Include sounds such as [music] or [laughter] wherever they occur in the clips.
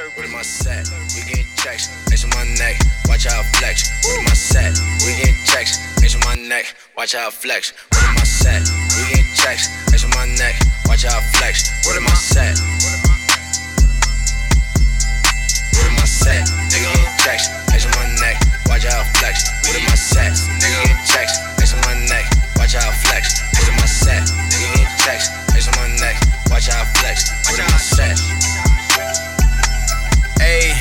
Am I set? We getting checks, ice on my neck. Watch I flex. Am I set? We getting checks, ice on my neck. Watch how flex. Am I set? We getting checks, ice on my neck. Watch I flex. Am I set? Am I set? Nigga checks, ice on my neck. Watch how flex. Am I set? Nigga getting checks, ice on my neck. Watch I flex. Am I set? Nigga checks, my neck. Watch I flex. I set? Ayy,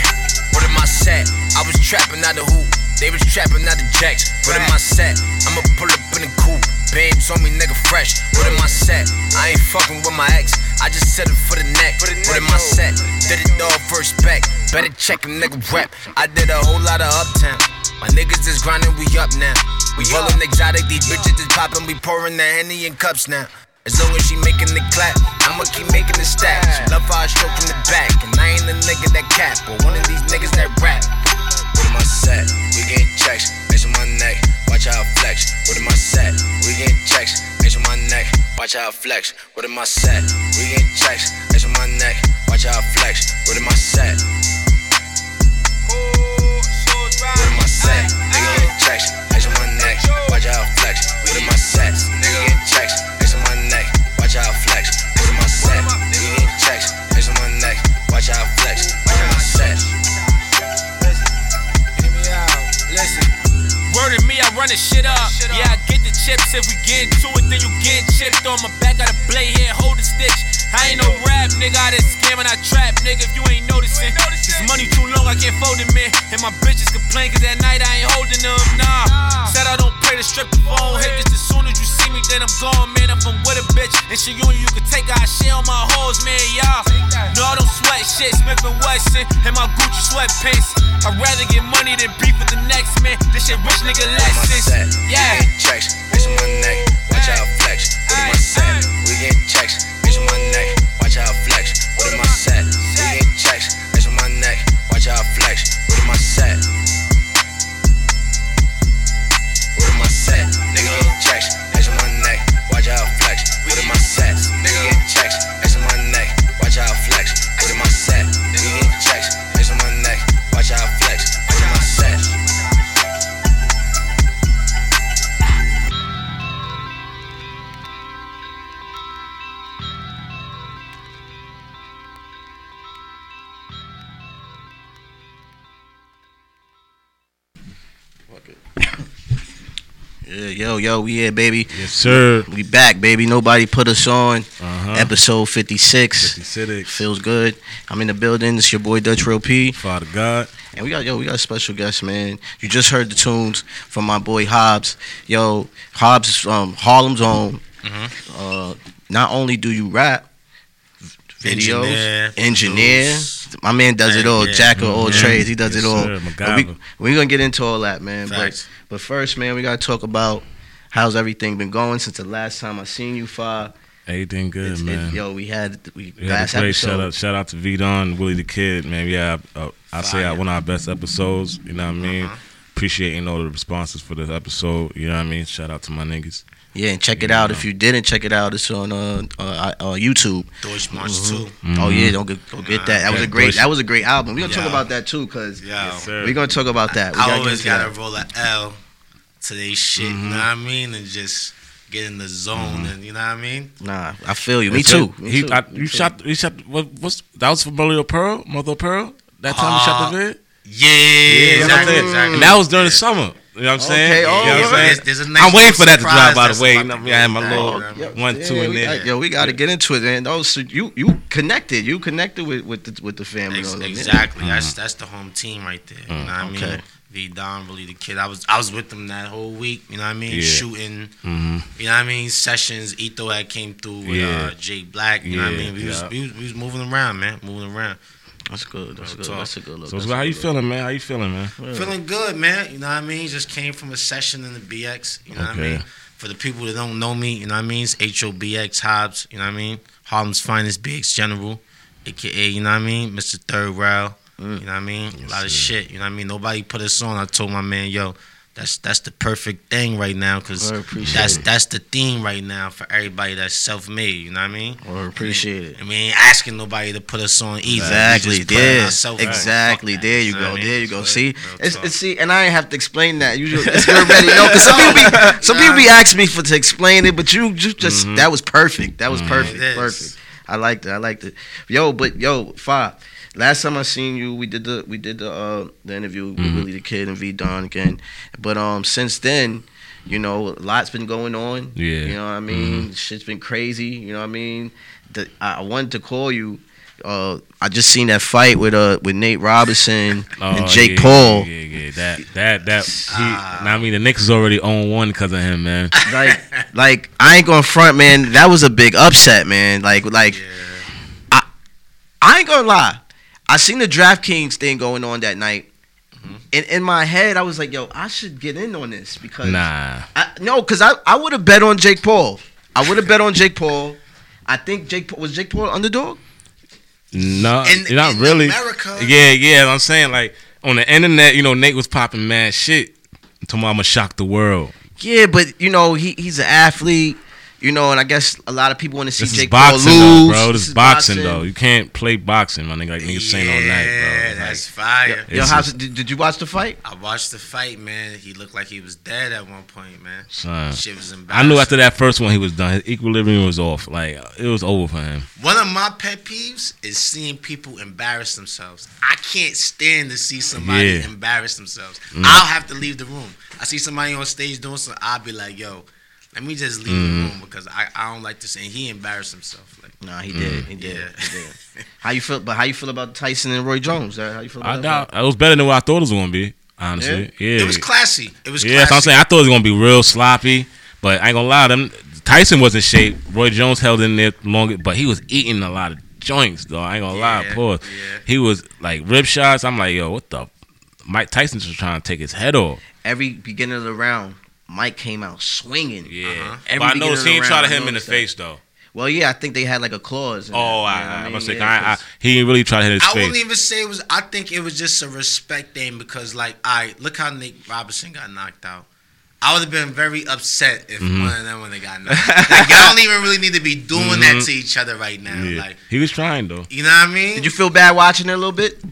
what am I set? I was trapping out the hoop. They was trapping out the jacks. What am I set? I'ma pull up in the coupe. Babes on me, nigga, fresh. What am I set? I ain't fucking with my ex. I just set it for the neck. What am I set? Did it all first back. Better check a nigga rap. I did a whole lot of uptown. My niggas is grinding, we up now. We rollin' exotic, these bitches is poppin', we pouring the henny in cups now. As long as she making the clap, I'ma keep making the stack. She love how I stroke in the back, and I ain't the nigga that cap, but one of these niggas that rap. What am I set? We getting checks, ice on my neck. Watch how I flex. What am I set? We getting checks, ice on my neck. Watch how I flex. What am I set? We getting checks, ice on my neck. Watch how I flex. What am I set? What am I set? Nigga getting checks, ice on my neck. Watch how I flex. What am I set? Nigga getting checks, Watch out flex. What am I set? Nigga getting checks, ice on my neck. Watch I flex. What am I set? Hear me out. Listen. Word of me, I run the shit up. Yeah, I get the chips. If we get into it, then you get chipped on my back. Got a blade here, hold the stitch. I ain't no rap, nigga. I just scam and I trap, nigga. If you ain't noticing, this money too long, I can't fold it, man. And my bitches complain, cause that night I ain't holding them. Nah. Said I don't pay to strip the phone. Hit this as soon as you see me, then I'm gone, man. If I'm from with a bitch and she on you, you can take her. I share on my hoes, man. Y'all. No, I don't sweat shit. Smith and Wesson and my Gucci sweatpants. I'd rather get money than beef with the next man. This shit rich nigga What am I lessons. Yeah. We getting checks, ice on my neck. Watch how I flex. What am I set? We getting checks, ice on my neck. Watch I flex. What am I set? Getting checks, ice on my neck. Watch I flex. What am I set? Yo, yo, we here, baby. Yes, sir. We back, baby. Nobody put us on. Uh-huh. Episode 56. 56. Feels good. I'm in the building. It's your boy Dutch Real P. Father God. And we got yo, we got a special guest, man. You just heard the tunes from my boy Hobbs. Yo, Hobbs is from Harlem's own. Mm-hmm. Uh, not only do you rap, videos, Engineer, engineer. My man does it all. Yeah. Jack of all Mhm. trades. He does Yes, it all. sir. We, we're gonna get into all that, man. But but first, man, we gotta talk about how's everything been going since the last time I seen you, Fa. Everything good, It's- it- man. yo, we had we We had last a great episode. shout out, shout out to V Don, Willie the Kid, man. Yeah, uh, I say Fire. one of our best episodes. You know what I mean? Uh-huh. Appreciating all the responses for the episode. You know what I mean? Shout out to my niggas. Yeah, and check it Yeah. out. If you didn't check it out, it's on uh, uh, uh YouTube. Deutsche Marks Mhm. 2. Oh yeah, don't get, go get that. That was a great. That was a great album. We're gonna talk about that too, cause Yeah. Yes, we're gonna talk about that. We I gotta get always gotta that. roll a L to they shit, you mm-hmm. know what I mean? And just get in the zone mm-hmm. and you know what I mean? Nah, I feel you. Me too. Me He, too. I, Me you too. shot. You shot. What, what's that was for Mother of Pearl? Mother of Pearl. That time you shot the uh, vid. Yeah, you know what I'm exactly, exactly. And that was during the summer. You know what I'm saying? Okay, You know oh, what I'm saying? There's, there's a nice I'm waiting for that to surprise drop. By the way, you about know, I had my go little down. Yeah, one, two yeah, in there. got- yo, we got to get into it, man. Those you you connected. You connected with with the with the family. Ex- on that, man. exactly. That's mm-hmm. that's the home team right there. You mm, know what I mean? Okay. V Don, really the kid. I was I was with them that whole week. You know what I mean? Yeah. Shooting. hmm You know what I mean? Sessions. Eto had came through with Yeah. uh, Jay Black. You know what I mean? We was, yeah. we was we was moving around, man. Moving around. That's good. That's good. talk. That's a good look. So, That's so a how you good feeling, man? How you feeling, man? Feeling good, man. You know what I mean? Just came from a session in the BX. You know what I mean? For the people that don't know me, you know what I mean? It's HOBX Hobbs. You know what I mean? Harlem's finest BX General, aka, you know what I mean? Mr. Third Rail. Mm. You know what I mean? Yes, a lot of shit. You know what I mean? Nobody put us on. I told my man, yo, That's that's the perfect thing right now because that's it. that's the theme right now for everybody that's self made. You know what I mean? Or appreciate it. I mean, asking nobody to put us on either. Exactly. just putting There. ourselves. Exactly. That. There you go. I mean? There you go. See, it's, it's see, and I ain't have to explain that. You just already know because some people be some people be asking me for to explain it, but you you just that was perfect. That was perfect. Perfect. I liked it. I liked it. Yo, but yo, five. Last time I seen you, we did the we did the uh the interview with Willie the Kid and V Don again. But um since then, you know, a lot's been going on. Yeah. You know what I mean? Shit's been crazy. You know what I mean? The, I I wanted to call you. Uh, I just seen that fight with uh with Nate Robinson [laughs] and Oh, Jake yeah, Paul. Yeah, yeah, yeah. That that that. He, now, I mean, the Knicks already own one because of him, man. [laughs] Like, like I ain't gonna front, man. That was a big upset, man. Like, like Yeah. I ain't gonna lie. I seen the DraftKings thing going on that night. Mm-hmm. And in my head, I was like, "Yo, I should get in on this because Nah. I, no, because I, I would have bet on Jake Paul. I would have bet on Jake Paul. I think Jake Paul was Jake Paul underdog. No, In- not in really. America- Yeah, yeah. I'm saying like on the internet, you know, Nate was popping mad shit. Me I'm gonna shock the world. Yeah, but you know he he's an athlete. You know, and I guess a lot of people want to see This is Jake boxing, Paul lose. though, bro. This, is boxing, though. You can't play boxing, my nigga. Like niggas saying all night, bro. Yeah, Like, that's fire. Yo, It's how's did, did you watch the fight? I watched the fight, man. He looked like he was dead at one point, man. son. Shit was embarrassing. I knew after that first one he was done. His equilibrium was off. Like it was over for him. One of my pet peeves is seeing people embarrass themselves. I can't stand to see somebody Yeah. Mm. embarrass themselves. I'll have to leave the room. I see somebody on stage doing something, I'll be like, yo, let me just leave Mm-hmm. the room because I, I don't like this. And he embarrassed himself. Like, Nah, he Mm. did. He did. Yeah. He did. [laughs] How you feel? But how you feel about Tyson and Roy Jones? uh, How you feel about I doubt fight? it was better than what I thought it was gonna be. Honestly, yeah. It was classy. It was Yeah, classy. that's what I'm saying. I thought it was gonna be real sloppy, but I ain't gonna lie. Them Tyson was in shape. Roy Jones held in there longer, but he was eating a lot of joints, though. I ain't gonna lie. Yeah, Pause. yeah. He was like rib shots. I'm like, yo, what the? Mike Tyson's just trying to take his head off. Every beginning of the round, Mike came out swinging. Yeah, Uh-huh. Every but I beginning noticed of he the ain't try to round, I him in the noticed that. face though. Well, yeah, I think they had like a clause. in Oh, that, you I, what I, I mean? must say, Yeah, I, I, 'cause- he didn't really try to hit his I face. wouldn't even say it was. I think it was just a respect thing because, like, I look how Nick Robinson got knocked out. I would have been very upset if Mm-hmm. one of them when they got knocked. like, y'all don't even really need to be doing that to each other right now. Mm-hmm. Yeah. Like, he was trying though. you know what I mean? Did you feel bad watching it a little bit?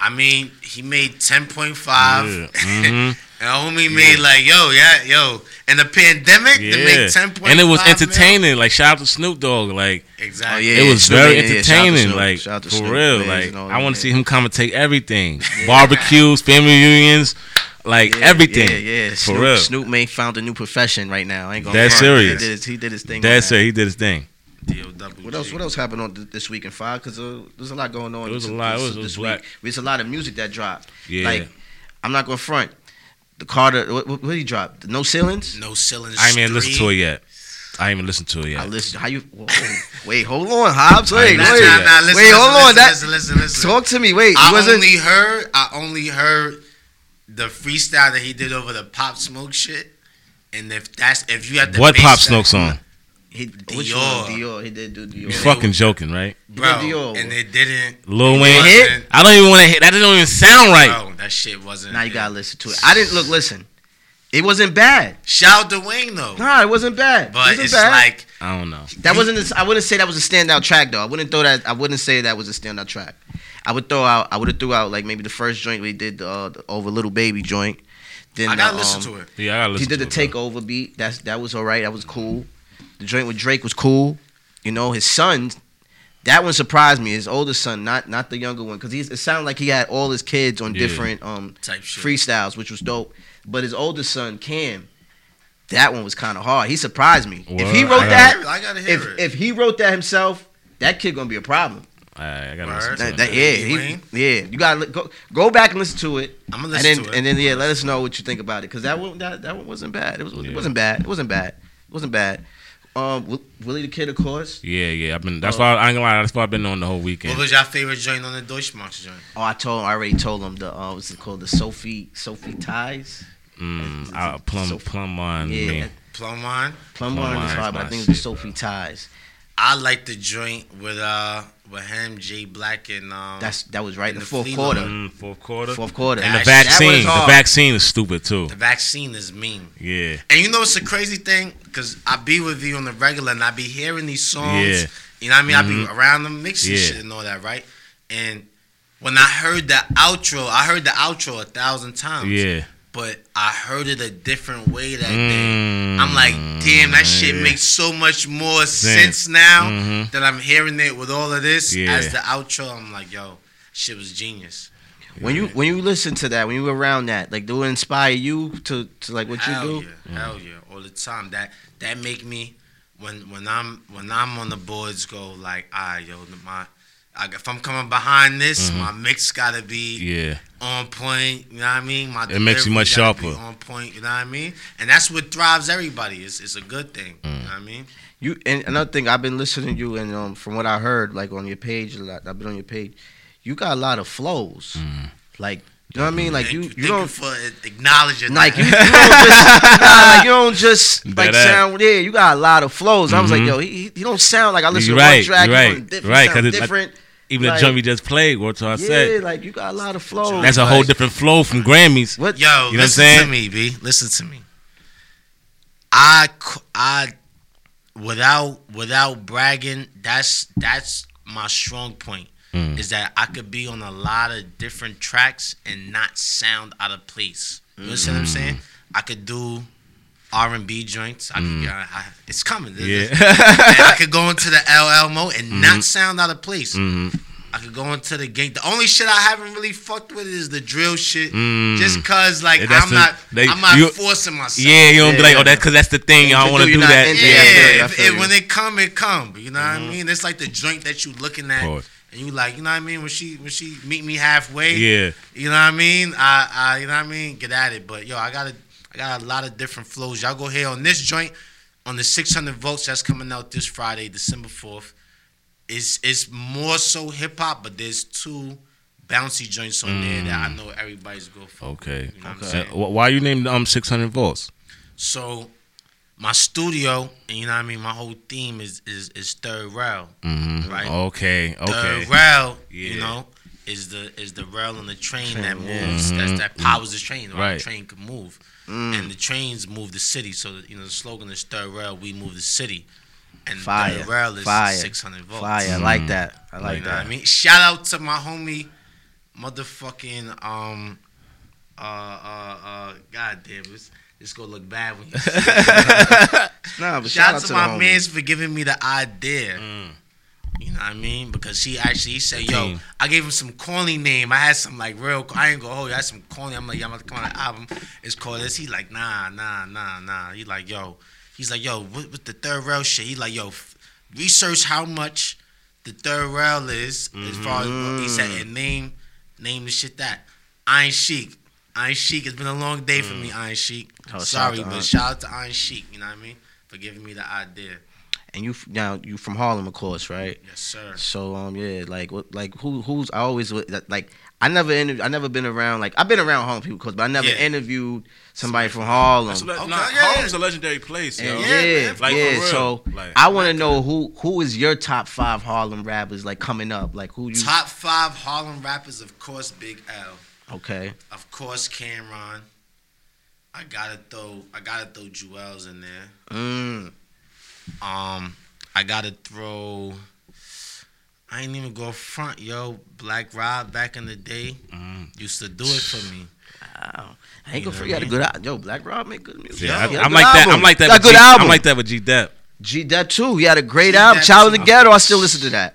I mean, he made ten point five, Yeah. [laughs] Mhm. and homie made like, yo, yeah, yo, in the pandemic to Yeah, make ten point five, and it was entertaining. Like shout out to Snoop Dogg. Like Exactly. Oh, yeah. it was Snoop, very yeah, yeah, shout out to entertaining. Snoop. Like Shout out to for Snoop, real. man, Like and all I want to see him commentate everything. [laughs] Barbecues, family reunions, like Yeah, everything. Yeah, yeah. For Snoop, real. Snoop may found a new profession right now. I ain't gonna That's serious. He did his, he did his thing. on That's that. it. He did his thing. DOWG. What else? What else happened on th- this week in five? Because uh, there's a lot going on. It was a this- lot. It This, was- it was this black. week. There's a lot of music that dropped. Yeah. Like, I'm not gonna front. The Carter. What, what, what did he drop? The no ceilings. No ceilings. I ain't even listened to it yet. I ain't even listened to it yet. I yet. listen. How you? Whoa, wait, hold on, Hobbs. I Wait, ain't wait, Nah, nah, nah, listen, wait. listen, hold on. listen, That listen, listen, listen. talk to me. Wait, you I wasn't. only heard I only heard the freestyle that he did over the Pop Smoke shit. And if that's if you have to What Pop that- Smoke song? He, Dior. Which one? Dior. He did do Dior. You fucking joking, right? bro, did Dior. and they didn't Lil it Wayne. wasn't- I don't even want to hit. That doesn't even sound right. Bro, that shit wasn't. Now you gotta listen to it. I didn't look. Listen, it wasn't bad. Shout out to Wayne though, Nah, it wasn't bad. it but wasn't it's bad. like I don't know. That wasn't. A, I wouldn't say that was a standout track though. I wouldn't throw that. I wouldn't say that was a standout track. I would throw out. I would have threw out like maybe the first joint we did uh, the over little baby joint. Then I gotta the, listen um, to it. Yeah, I gotta listen to it. He did the to it, bro. takeover beat. That's that was all right. That was cool. The joint with Drake was cool. You know his son. That one surprised me. His older son, not not the younger one, because he's it sounded like he had all his kids on Yeah. different um Type shit. freestyles, which was dope. But his older son, Cam, that one was kind of hard. He surprised me. If he wrote I that, I gotta hear if it. if he wrote that himself, that kid gonna be a problem. I, I gotta Word. listen to That, that- yeah, he, yeah. You gotta go go back and listen to it, I'm gonna and listen then to it. and then yeah, let us know what you think about it because that one that, that one wasn't bad. It was Yeah. it wasn't bad. It wasn't bad. It wasn't bad. Um, Willie the Kid, of course. Yeah, yeah. I've been. That's Oh. why I ain't gonna lie. That's why I've been on the whole weekend. what weekend. was your favorite joint on the Deutschmarks joint? Oh, I told him. I already told him the uh, what's it called? The Sophie Sophie ties. Mm, I, plum, So- plum wine. Yeah, me. that- Plum wine. Plum Plum Wine Wine is is hard, but I think it was the shit. Sophie ties. I like the joint with uh with him, Jay Black, and um. That's that was right in the the fourth quarter. Mm, fourth quarter. Fourth quarter. And the That- that vaccine. The vaccine is stupid too. the vaccine is mean. Yeah. And you know what's the crazy thing? Because I be with you on the regular, and I be hearing these songs. Yeah. You know what I mean? I Mhm. be around them mixing Yeah. shit and all that, right? And when I heard the outro, I heard the outro a thousand times. Yeah. But I heard it a different way that day. Mm, I'm like, damn, that shit yeah. makes so much more sense now Mhm. that I'm hearing it with all of this Yeah. as the outro. I'm like, yo, shit was genius. When you when you listen to that, when you around that, like, do it inspire you to, to like what hell you do? Yeah, Hell yeah, all the time. That that make me when when I'm when I'm on the boards go like, ah, yo, my. I, if I'm coming behind this, Mhm. my mix gotta be Yeah. on point. You know what I mean? My It makes you much sharper. On point. You know what I mean? And that's what thrives everybody. It's, it's a good thing. Mm. You know what I mean? You and another thing, I've been listening to you, and um, from what I heard, like on your page, a lot. I've been on your page. You got a lot of flows. Mm. Like you know what I mean? Like Thank you, you don't for acknowledging like you, you [laughs] don't just nah, like you don't just [laughs] like That- sound. Yeah, you got a lot of flows. I was like, Mhm. yo, he, he don't sound like I listen You to right, one track. you he right, on different, right, sound 'cause it's like- different. Even Like- the joint we just played, what I yeah, said. like you got a lot of flow. That's a whole like, different flow from Grammys. What? Yo, You know what I'm listen saying? to me, B. Listen to me. I, I, without without bragging, that's that's my strong point. Mm. Is that I could be on a lot of different tracks and not sound out of place. You understand what I'm saying? I could do R and B joints. I could, I, I, it's coming. Mm. Yeah. and I could go into the LL mode and Mhm. not sound out of place. hmm I could go into the game. The only shit I haven't really fucked with is the drill shit. Mm. Just cause like Yeah, I'm the- not they- I'm not you- forcing myself. Yeah, you don't be like, oh, that's because that's the thing. I You don't want to do, do that. into Yeah, Yeah, I feel you, I if- if- when it come, it come. You know what Mm-hmm. I mean? It's like the joint that you looking at, and you like, you know what I mean? When she when she meet me halfway, Yeah. you know what I mean? I, I you know what I mean? Get at it. But yo, I got a I got a lot of different flows. Y'all go here on this joint on the 600 volts that's coming out this Friday, December 4th. It's it's more so hip hop, but there's two bouncy joints on there that I know everybody's go for. Mm. Okay. You know Okay. why you named um 600 volts? So my studio, and you know what I mean, my whole theme is is, is third rail. Mm-hmm. Right. Okay. Okay. Third rail, Yeah. you know, is the is the rail on the train Train, that yeah. moves. Mhm. That's that powers the train. Right. Right. The train can move. Mm. And the trains move the city. So you know the slogan is third rail, we move the city. And Fire. third rail is Fire. six hundred volts. Fire. I Mm. like that. I You like know what I mean? Shout out to my homie, motherfucking um, uh, uh, uh, God damn, it's, it's gonna look bad when you. [laughs] say it. Nah, but Shout out to the my homie. man's for giving me the idea. Mm. You know what I mean? Because he actually he said, "Yo. I gave him some corny name. I had some like real. I ain't you. I had some corny. I'm like, yeah, I'm about to come on the album. It's called this. He like, nah, nah, nah, nah. He like, yo, he's like, yo, what, what the third rail shit? He like, yo, f- research how much the third rail is as far as what he said and name name the shit that Iron Sheik. Iron Sheik. It's been a long day for me, Iron Sheik. Oh, Sorry, to but shout out to Iron Sheik. You know what I mean? For giving me the idea. And you now you from Harlem, of course, right? Yes, sir. So um yeah, like what like who who's I always would- like I never interview I never been around like I've been around Harlem people, cause but I never Yeah. interviewed somebody from Harlem. That's le- Okay, nah, yeah, Harlem's a legendary place, yo. Yeah, yeah, man, yeah. for real. So Like- I want to know who who is your top five Harlem rappers like coming up? Like who you? Top five Harlem rappers, of course, Big L. Okay, Of course, Cam'ron. I gotta throw, I gotta throw Juelz in there. mm, Um, I gotta throw. I ain't even go front, yo. Black Rob back in the day Mhm. used to do it for me. wow. I ain't You gonna know forget. what I a good al- yo. Black Rob make good music. Yeah, He I, am good like that. album. I'm like that. Got With good G, album. I'm like that with G Dep. G that too. He had a great G album. Dep Child of the. Ghetto. I still listen to that.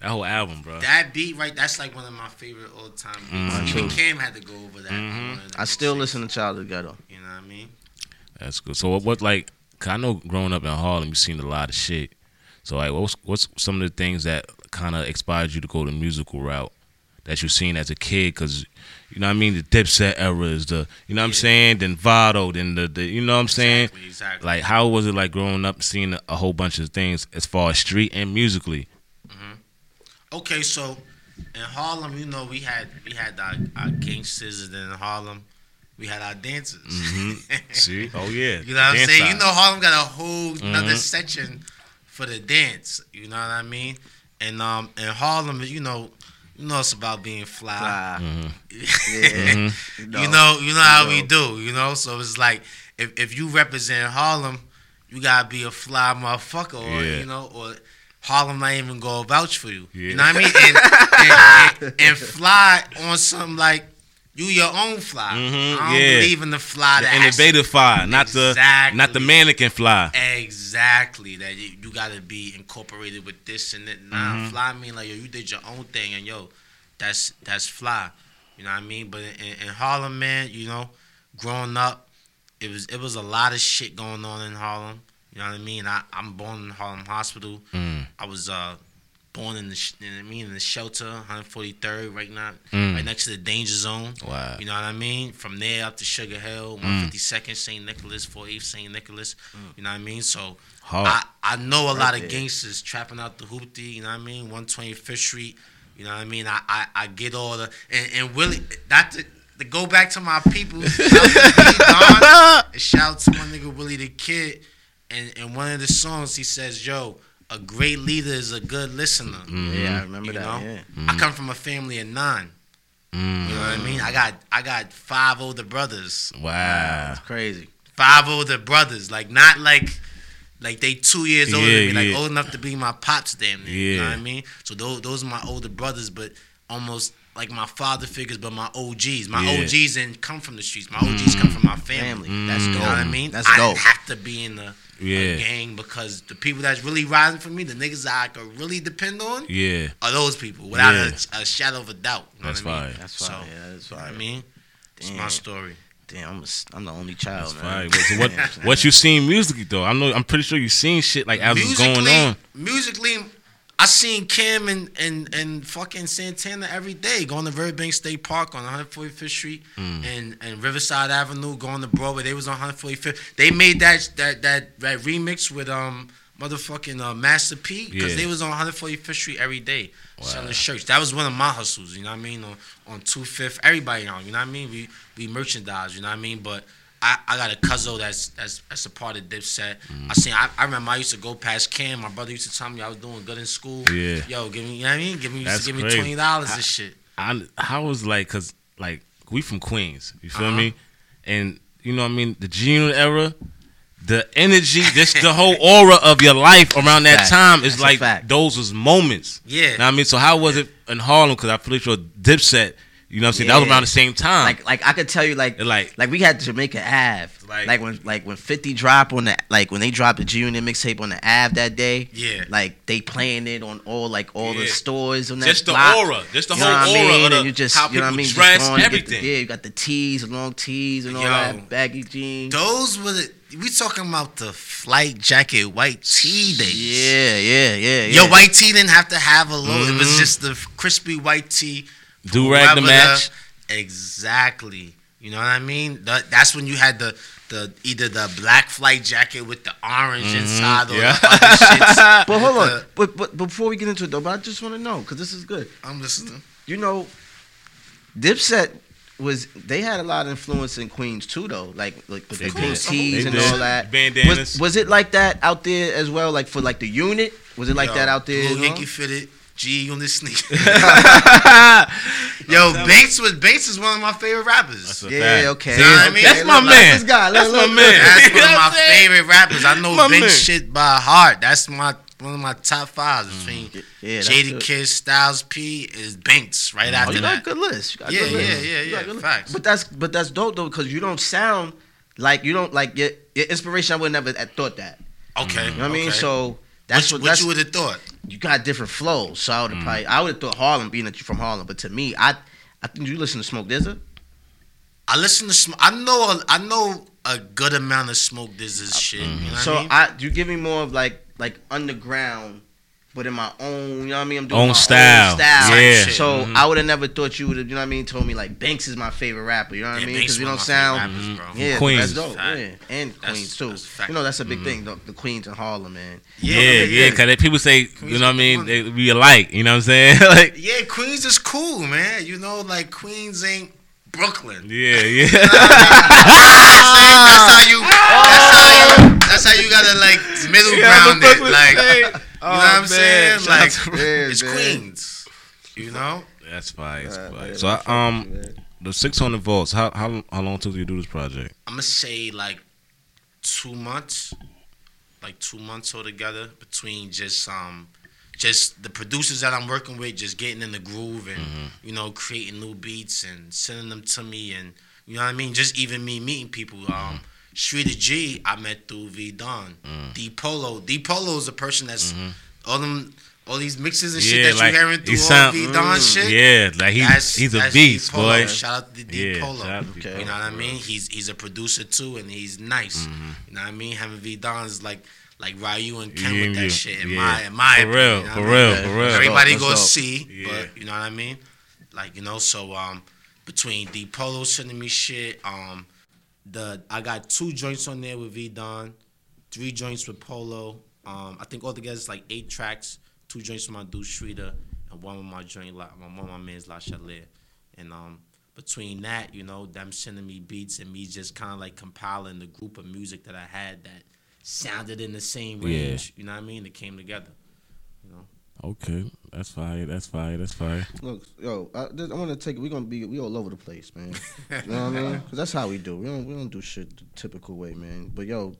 That whole album, bro. That beat right, that's like one of my favorite all time beats. Mhm. Even Cam had to go over that. Mhm. on one of the I still mixtapes. listen to Child of the Ghetto. You know what I mean? That's good. So what, what like? Cause I know growing up in Harlem, you seen a lot of shit. So like, what's what's some of the things that kind of inspired you to go the musical route that you seen as a kid? Cause you know what I mean. The Dipset era is the you know what I'm Yeah. saying. Then Vado, then the, the you know what I'm saying. Exactly, exactly. Like, how was it like growing up, seeing a, a whole bunch of things as far as street and musically? Mm-hmm. Okay, so in Harlem, you know, we had we had our, our gangsters, in Harlem, we had our dancers. Mhm. [laughs] See? Oh yeah. you know what I'm Dance saying? You know, Harlem got a whole another Mhm. section for the dance. You know what I mean? And um, in Harlem, you know, you know it's about being fly. Fly. Mm-hmm. [laughs] Yeah. You know, you know how we do. You know, so it's like if if you represent Harlem, you gotta be a fly motherfucker, or Yeah. you know, or Harlem not even go vouch for you. Yeah. You know what I mean? And, [laughs] and, and, and fly on something like you your own fly. Mm-hmm, I don't yeah. believe in the fly The that innovative fly, not the Exactly. not the mannequin fly. Exactly that you, you got to be incorporated with this and that. Nah, Mm-hmm. fly mean like yo, you did your own thing and yo, that's that's fly. You know what I mean? But in, in Harlem, man, you know, growing up, it was it was a lot of shit going on in Harlem. You know what I mean? I I'm born in Harlem Hospital. Mm. I was uh born in the you know I mean in the shelter, 143rd, right now, Mm. right next to the danger zone. Wow. You know what I mean? From there up to Sugar Hill, Mm. 152nd St. Nicholas, 48th St. Nicholas. You know what I mean? So Hard. I, I know a lot of there. gangsters trapping out the hoopty, you know what I mean? 125th Street, you know what I mean? I, I, I get all the and, and Willie not to, to go back to my people, [laughs] shout out to Willie Don, and shout out to my nigga Willie the Kid. And in one of the songs he says, Yo, a great leader is a good listener. Yeah, I remember You that. know? Yeah. I come from a family of nine. Mm. You know what I mean? I got I got five older brothers. Wow. That's crazy. Five older brothers. Like not like like they two years older Yeah, than me, like yeah. old enough to be my pops damn near. You know Yeah. what I mean? So those those are my older brothers, but almost like my father figures, but my OGs. My Yeah. OGs didn't come from the streets. My OGs come from my family. Family. That's You know what I mean? That's I dope. didn't have to be in the a Yeah. gang because the people that's really rising for me, the niggas that I could really depend on, Yeah. are those people without Yeah. a, a shadow of a doubt. You know That's what I mean? fire. That's So, fine. yeah, that's You know fine. what I mean? It's my story. Damn, I'm, a, s- I'm the only child, That's man. fire. So what [laughs] what you seen musically though? I know I'm pretty sure you seen shit like as it's going on. Musically, I seen Kim and, and, and fucking Santana every day going to Riverbank State Park on 145th Street Mm. and, and Riverside Avenue going to Broadway. They was on 145th. They made that that that, that remix with um motherfucking uh, Master P because Yeah. they was on 145th Street every day Wow. selling shirts. That was one of my hustles. You know what I mean? On on 25th, everybody on. You know what I mean? We we merchandise. You know what I mean? But I, I got a cousin that's that's that's a part of Dipset. Mm. I seen I, I remember I used to go past Cam. My brother used to tell me I was doing good in school. Yeah. Yo, give me you know what I mean? Give me used to give me twenty dollars and shit. I how was like cause like we from Queens, you feel Uh-huh. me? And you know what I mean, the G era, the energy, just the whole aura of your life around that Fact. time is That's like those was moments. Yeah. Know what I mean, so how was it in Harlem? Because I feel like your Dipset, you know what I'm saying, that was around the same time. Like, like I could tell you, like, like- like we had Jamaica Ave, Like- like, when, like when Fifty drop on the, like when they dropped the G Unit mixtape on the Ave that day, Yeah. like they playing it on all, like all Yeah. the stores on that just the block. aura, just the You whole what I aura mean? of the, and you just, how you know people what I mean? Just dress, going to the- everything. yeah, you got the tees, the long tees, and all Yo. that baggy jeans. Those were the we talking about the flight jacket white tee days. Yeah, yeah, yeah, yeah. Your white tee didn't have to have a logo. It was Mhm. just the crispy white tee. For Do rag to whoever the- match. Exactly. You know what I mean? That, that's when you had the the either the black flight jacket with the orange inside or Mm-hmm. Yeah. the other [laughs] shits. But hold on, the- but but before we get into it though, but I just want to know because this is good. I'm listening. You know, Dipset was they had a lot of influence in Queens too though, like like with They the pink did. tees and did. all that. Bandanas. Was, was it like that out there as well? Like for like the unit, was it like Yo, that out there? Blue you know? Yankee fitted G on the sneak. Yo, Banks was Banks is one of my favorite rappers. That's a Yeah, fact. okay. You know what I mean? okay, That's my look, man. This guy, That's look, my man. That's [laughs] one of my favorite rappers. I know My Banks man. shit by heart. That's my one of my top fives mm, between Yeah, that's Jada. Kiss, Styles P, is Banks right Oh, after you got a good list. You got Yeah, good list. yeah, yeah, You got a yeah, facts. But that's but that's dope though because you don't sound like you don't like your, your inspiration. I would never have thought that. Okay, You know what I mean? okay. So that's what, what, that's you would have thought. you got different flows. So I would have mm. probably I would have thought Harlem being that you're from Harlem, but to me, I I think you listen to Smoke DZA. I listen to Smoke. I know a, I know a good amount of Smoke Dizz's shit. Uh, you know what So I mean? I you give me more of like like underground, but in my own. You know what I mean? I'm doing Own my style. own style. Yeah. So Mhm. I would have never thought you would have. You know what I mean? Told me like Banks is my favorite rapper. You know what I Yeah, mean? Because you one don't of my favorite sound. rappers, bro. Yeah, Queens. that's dope. Fact. Yeah, and That's- Queens too. You know that's a big thing. The, the Queens and Harlem, man. Yeah, yeah, yeah, because people say, Queens you know what I mean, fun. they be alike, you know what I'm saying? [laughs] like, Yeah, Queens is cool, man. You know, like Queens ain't Brooklyn. yeah, [laughs] yeah. that's how you. [laughs] That's how you. That's how you gotta like middle around that's it. Like, I'm saying. you know what I'm man. saying? Shout Like, out it's man. Queens. You know? That's fire. That's fire. yeah, So I, fuck um, man. the 600 volts. How how how long took you to do this project? I'm gonna say like two months, like two months altogether between just um, just the producers that I'm working with, just getting in the groove and you know creating new beats and sending them to me and you know what I mean. Just even me meeting people. Um, Shrita G, I met through V Don. D Polo, D Polo is a person that's all them. All these mixes and shit that like, you hearing he through sound- all V Don Mm, shit. Yeah, like he's That's- he's a beast, boy. Shout out to D Yeah, Polo. shout out to Okay. You know what I mean? He's he's a producer too, and he's nice. Mm-hmm. You know what I mean? Having V Don is like like Ryu and Ken Yeah, with that yeah, shit. In yeah. my in my For opinion, real, you know for I real, mean? for real. Everybody That's go dope. see, Yeah. but you know what I mean? Like you know, so um, between D Polo sending me shit, um, the I got two joints on there with V Don, three joints with Polo. Um, I think altogether it's like eight tracks. Two joints with my dude Shrita, and one with my joint, one of my man's La Chalet. And um, between that, you know, them sending me beats and me just kind of like compiling the group of music that I had that sounded in the same Yeah. range. You know what I mean? It came together. You know. Okay, that's fire. That's fire. That's fire. Look, yo, I, this- I want to take. We're gonna be we all over the place, man. You know what I mean? [laughs] Cause that's how we do. We don't we don't do shit the typical way, man. But yo,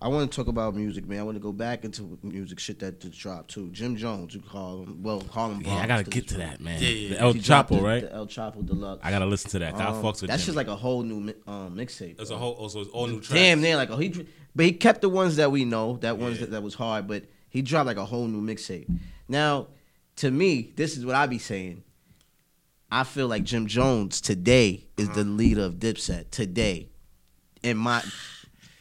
I want to talk about music, man. I want to go back into music shit that just dropped too. Jim Jones, you call him. Well, call him. Yeah, I gotta get to that, man. Yeah, yeah. The El Chapo, the- right? The El Chapo Deluxe. I gotta listen to that. 'cause I Um, fucks with That's Jimmy. just like a whole new mi- um, mixtape. It's a bro. whole. Also, it's all new tracks. Damn near like oh he, but he kept the ones that we know, that ones Yeah. that, that was hard, but he dropped like a whole new mixtape. Now, to me, this is what I be saying. I feel like Jim Jones today is the mm-hmm. leader of Dipset today. In my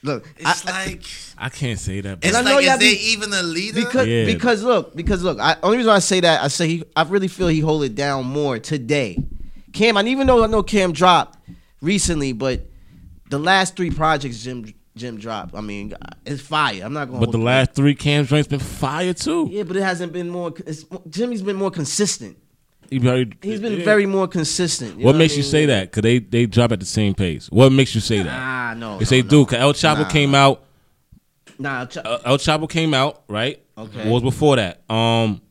look, It's I- like I can't say that. it's I know like y'all is there be- even a leader? because Yeah. because look because look. I, only reason I say that I say he, I really feel he hold it down more today. Cam, and even though I know Cam dropped recently, but the last three projects Jim Jim dropped, I mean, it's fire. I'm not going. But the last three Cam joints been fire too. Yeah, but it hasn't been more. It's, Jimmy's been more consistent. He very- He's been yeah. very more consistent. What makes I you say that? Cause they they drop at the same pace. What makes you say that? Ah, no. They no, say, no. dude, 'cause El Chapo Nah. came out. Nah, Ch- uh, El Chapo came out, right? Okay. What was before that? Um,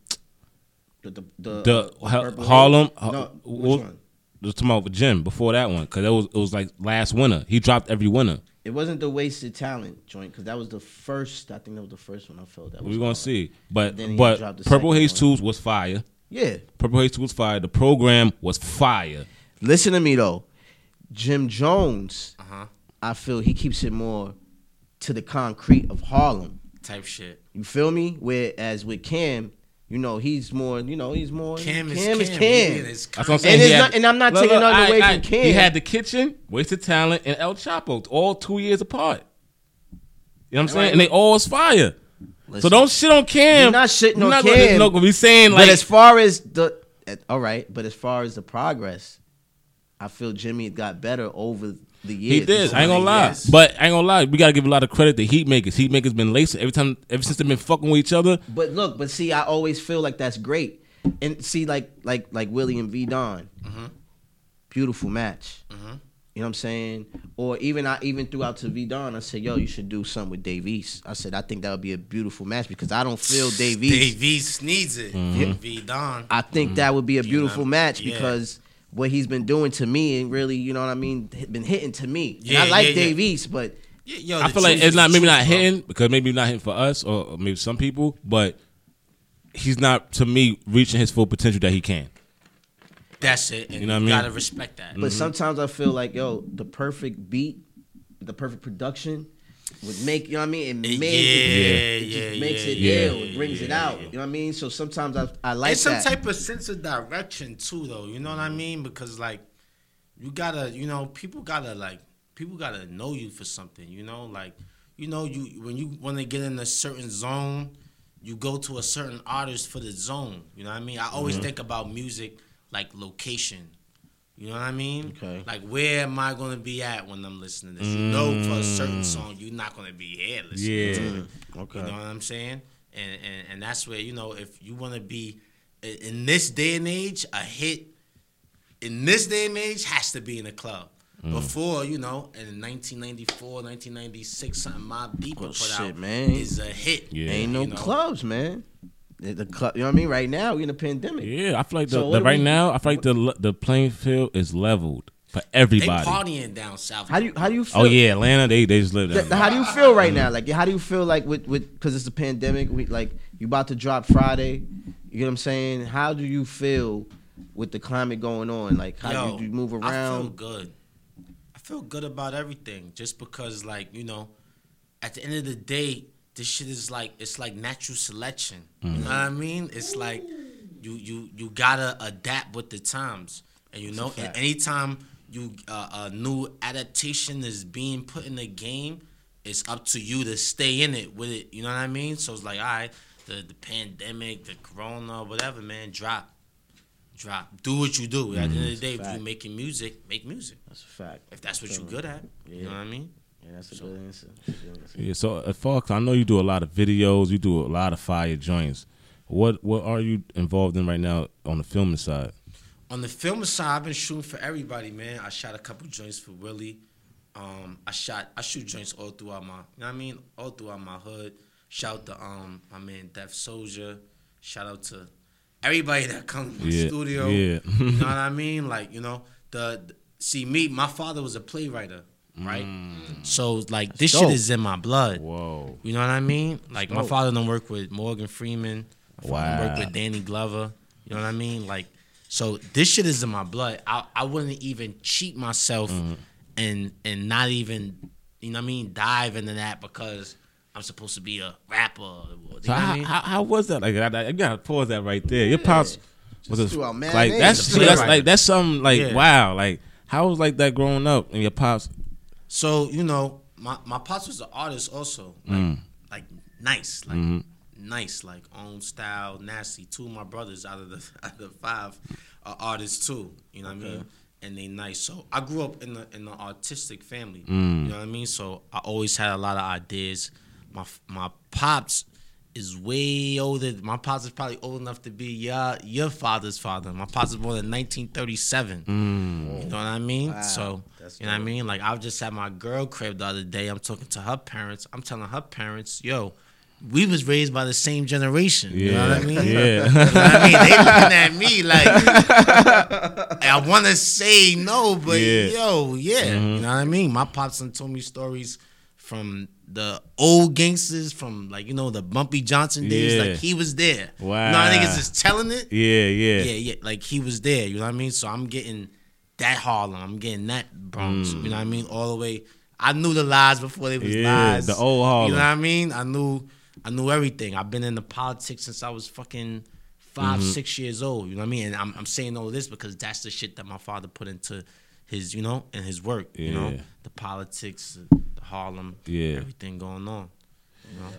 the the, the, the Ha- Harlem. Ha- No, which one? was talking about Jim before that one, cause it was it was like last winter. He dropped every winter. It wasn't the wasted talent joint because that was the first. I think that was the first one I felt that. We're gonna hard. see, but but Purple Haze one. Tools was fire. Yeah. Purple Haze Tools was fire. The program was fire. Listen to me though, Jim Jones. Uh-huh. I feel he keeps it more to the concrete of Harlem. type shit. You feel me? Whereas with Cam, you know, he's more. You know, he's more. Cam is Cam. Cam. Is Yeah, Cam. it's That's what I'm saying. And He it's had- not- and I'm not Look, taking look, nothing I- away I- from Cam. He had the kitchen, wasted talent, and El Chapo, all two years apart. You know what I'm saying? Right. And they all was fire. so don't shit on Cam. You're not shitting You're on not Cam. Gonna, no, gonna be saying but as far as the, all right, but as far as the progress, I feel Jimmy got better over the years. he did. I ain't gonna lie, Yes. but I ain't gonna lie. We gotta give a lot of credit to Heatmakerz. Heat Makers been lacing every time, ever since they've been fucking with each other. But look, but see, I always feel like that's great. And see, like like like William V. Don, Mm-hmm. beautiful match. Mhm. You know what I'm saying? Or even I even threw out to V. Don. I said, "Yo, you should do something with Dave East." I said, "I think that would be a beautiful match because I don't feel Dave East. Dave East needs it. Mm-hmm. V Don. I think that would be a You beautiful know, match yeah. because what he's been doing to me and really, you know what I mean, been hitting to me. And I like yeah, yeah. Dave East, but Yeah, yo, I feel like it's not maybe truth, not bro. hitting because maybe not hitting for us or or maybe some people, but he's not to me reaching his full potential that he can. That's it. And You know what I you mean? gotta respect that. but mm-hmm. sometimes I feel like yo, the perfect beat, the perfect production would make you know what I mean. It eh, Yeah, makes it, it yeah, just makes yeah, it yeah, ill. It brings it out. You know what I mean. So sometimes I I like It's some that. type of sense of direction too, though. You know what I mm-hmm. mean? Because like, you gotta, you know, people gotta like, people gotta know you for something. You know, like, you know, you when you want to get in a certain zone, you go to a certain artist for the zone. You know what I mean? I always mm-hmm. think about music like location. You know what I mean? Okay. Like, where am I gonna be at when I'm listening to this? You know, for a certain mm. song, you're not gonna be here listening Yeah. to it. okay. You know what I'm saying? And and, and that's where you know if you want to be in- in this day and age, a hit in this day and age has to be in a club. Mm. Before, you know, in 1994, 1996, something my beat Well, put shit, out man. is a hit. Yeah. Ain't no You know? clubs, man. The, the club, you know what I mean? Right now, we in a pandemic. Yeah, I feel like the, So the right we- now I feel like the the playing field is leveled for They everybody. partying down south. How do you how do you oh, feel? Oh yeah, Atlanta they they just live there. How do you feel right mm. now? Like, how do you feel like with with because it's a pandemic? We like you about to drop Friday. You get what I'm saying? How do you feel with the climate going on? Like, how Yo, do you move around? I feel around? good. I feel good about everything, just because, like you know, at the end of the day, this shit is like it's like natural selection. You know what I mean? It's like you you you gotta adapt with the times, and you know, and anytime you uh, a new adaptation is being put in the game, it's up to you to stay in it with it. You know what I mean? So it's like, all right, the the pandemic, the corona, whatever, man, drop. Drop. Do what you do. At the end of the day, if you're making music, make music. That's a fact. If that's what you're good at, you know what I mean. Yeah, that's a good answer. Yeah, so uh, Fox, I know you do a lot of videos, you do a lot of fire joints. What what are you involved in right now on the filming side? On the filming side, I've been shooting for everybody, man. I shot a couple joints for Willie. Um, I shot, I shoot joints all throughout my, you know what I mean, all throughout my hood. Shout out to um my man Def Soldier. Shout out to everybody that comes to my Yeah, studio. yeah. you know what [laughs] I mean? Like you know the, the- see me, my father was a playwright, right? So like this dope. shit is in my blood. Whoa. You know what I mean? Like my dope. father done work with Morgan Freeman. My father done Wow. work with Danny Glover. You know what I mean? Like, so this shit is in my blood. I I wouldn't even cheat myself Mm-hmm. and and not even you know what I mean dive into that because I'm supposed to be a rapper. You So know what how, I mean? how, how was that? Like, I, I, gotta pause that right there. Your pops was a, threw out like that's that's like that's something like Yeah. wow. Like how was like that growing up and your pops? So you know, my my pops was an artist also, like Mm. like nice, like Mm-hmm. nice, like own style, nasty. Two of my brothers out of the [laughs] out of the five are artists too. You know what I mean? And they nice. So I grew up in the in the artistic family. Mm. You know what I mean? So I always had a lot of ideas. My my pops is way older. My pops is probably old enough to be your your father's father. My pops was born in 1937. You know what I mean? Wow, So that's you know what I mean? Like I was just at my girl crib the other day. I'm talking to her parents. I'm telling her parents, yo, we was raised by the same generation. You know what I mean? [laughs] Yeah. You know what I mean? They looking at me like I want to say no, but Yeah. yo, yeah. You mm-hmm. know what I mean? My pops done told me stories from the old gangsters, from like you know the Bumpy Johnson days. Yeah. Like he was there. You know, Wow. I niggas just telling it Yeah, yeah, yeah, yeah, like he was there. You know what I mean? So I'm getting that Harlem. I'm getting that Bronx. You know what I mean? All the way. I knew the lies before they was Mm. Yeah, lies. the old Harlem. You know what I mean? I knew, I knew everything. I've been in the politics since I was fucking 5 Mm-hmm. six years old. You know what I mean? And I'm, I'm saying all this because that's the shit that my father put into his, you know, and his work. You know, the politics, the Harlem, Yeah. everything going on.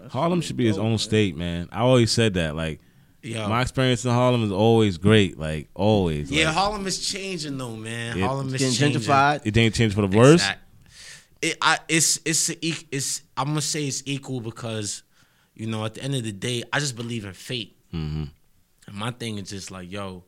Harlem should be his own state, man. I always said that. Like Yo. my experience in Harlem is always great. Like always. yeah, Like, Harlem is changing though, man. Yeah, Harlem is Getting changing. gentrified. it didn't change for the worse. Exact- It, I, it's it's a it's I'm gonna say it's equal because, you know, at the end of the day, I just believe in fate. Mm-hmm. And my thing is just like, yo,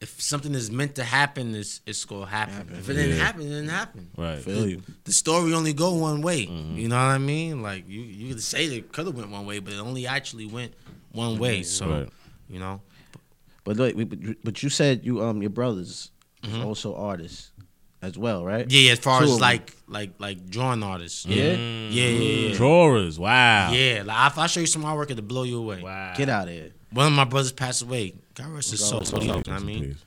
if something is meant to happen, it's it's gonna happen. If it didn't Yeah. happen, it didn't happen. Right. Feel you. The story only go one way. Mm-hmm. You know what I mean? Like you you could say it could have went one way, but it only actually went one way. So Right. You know, But look, but- but you said you um your brothers is Mhm. also artists as well, right? yeah. yeah, As far Two as like like like drawing artists. Yeah? yeah, yeah, yeah. yeah. Drawers. Wow. Yeah, like if I show you some artwork, it'll blow you away. Wow. Get out of here. One of my brothers passed away. God rest his soul. God You know what I mean? Please.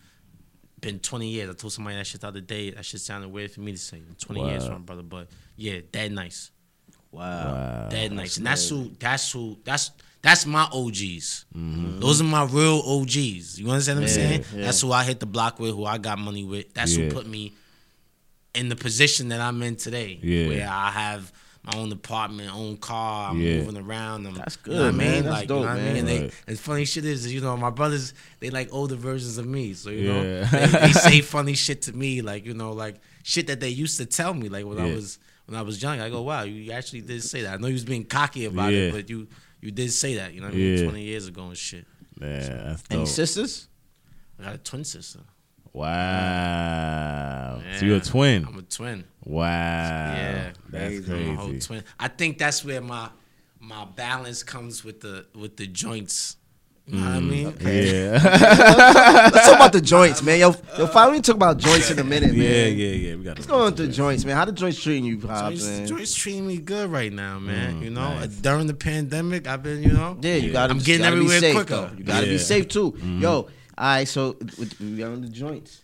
Been 20 years. I told somebody that shit the other day. That shit sounded weird for me to say. 20 years Wow. for my brother, but yeah, dead nice, Wow. Wow. dead nice, and that's who. That's who. That's that's my OGs. Mm-hmm. Those are my real OGs. You understand what I'm Yeah, saying? yeah. That's who I hit the block with. Who I got money with. That's Yeah. who put me in the position that I'm in today. Yeah. Where I have my own apartment, own car. I'm Yeah. moving around. I'm, That's You know what I mean? That's like, dope, you know what I mean? And they, Right. and funny shit is, you know, my brothers, they like older versions of me. So, you know, they, they [laughs] say funny shit to me, like, you know, like shit that they used to tell me, like when I was when I was young. I go, wow, you actually did say that. I know you was being cocky about Yeah. it, but you you did say that, you know what I mean? Yeah. 20 years ago and shit. Man, that's dope. Any sisters? I got a twin sister. Wow. So you're a twin. I'm a twin. Wow. Yeah, That's I'm a whole crazy. twin. I think that's where my my balance comes with the with the joints. You know what I Mm. mean? Yeah. [laughs] Let's talk about the joints, man. Yo, yo, finally talk about joints in a minute, man. yeah, yeah, yeah. We got What's going on with the joints, man? How the joints treating you, Pops, Joints, man? joints treating me good right now, man. Mm, you know, nice. during the pandemic, I've been, you know, Yeah, you gotta. I'm getting gotta everywhere be safe, quicker. Though. You gotta Yeah. be safe too. Yo, all right. So with, we on the joints.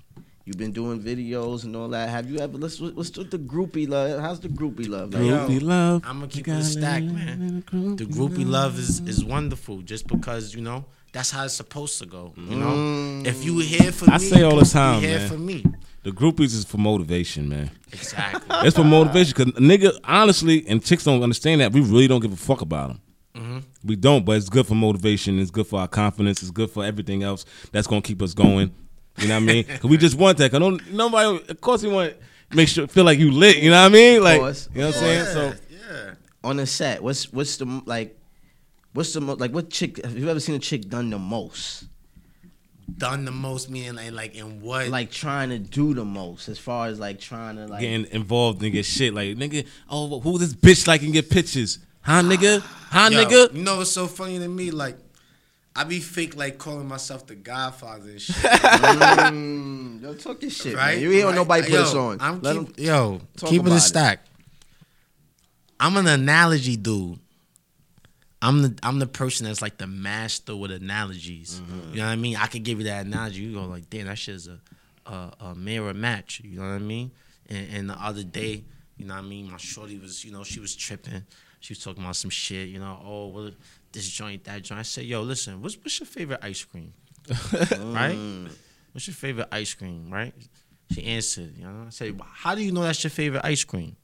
You've been doing videos and all that. Have you ever? Let's what's with the groupie love? How's the groupie love? Like, Yo, Groupie love. I'm gonna keep it a gotta stack, live man. groupie The groupie love is is wonderful, just because you know that's how it's supposed to go. You know, Mm. if you here for I me, say all the you time, here man. for me. The groupies is for motivation, man. Exactly. It's for motivation because nigga, honestly, and chicks don't understand that. We really don't give a fuck about them. Mm-hmm. We don't, but it's good for motivation. It's good for our confidence. It's good for everything else that's gonna keep us going. You know what I mean? 'Cause we just want that. Cause don't, nobody, of course, we want to make sure feel like you lit. You know what I mean? Like, course. you know what I'm saying? So yeah. on the set, what's what's the like? What's the mo- like? What chick? Have you ever seen a chick done the most? Done the most, meaning like, like in what? Like trying to do the most, as far as like trying to like. getting involved in get shit like nigga. Oh, who this bitch like and get pictures? Huh, nigga? Huh, Yo, nigga? You know what's so funny to me? Like, I be fake like calling myself the Godfather and shit. [laughs] Mm, yo, talk your shit, right? man. You ain't Right? nobody put yo, us on. I'm Let keep, yo, keep it a stack. I'm an analogy dude. I'm the I'm the person that's like the master with analogies. Mm-hmm. You know what I mean? I could give you that analogy. You go like, damn, that shit is a a, a mirror match. You know what I mean? And, and the other day, you know what I mean? My shorty was, you know, she was tripping. She was talking about some shit. You know, oh, well, this joint, that joint. I said, yo, listen, what's what's your favorite ice cream? [laughs] right? What's your favorite ice cream? Right? She answered. You know, I said, "Well, how do you know that's your favorite ice cream?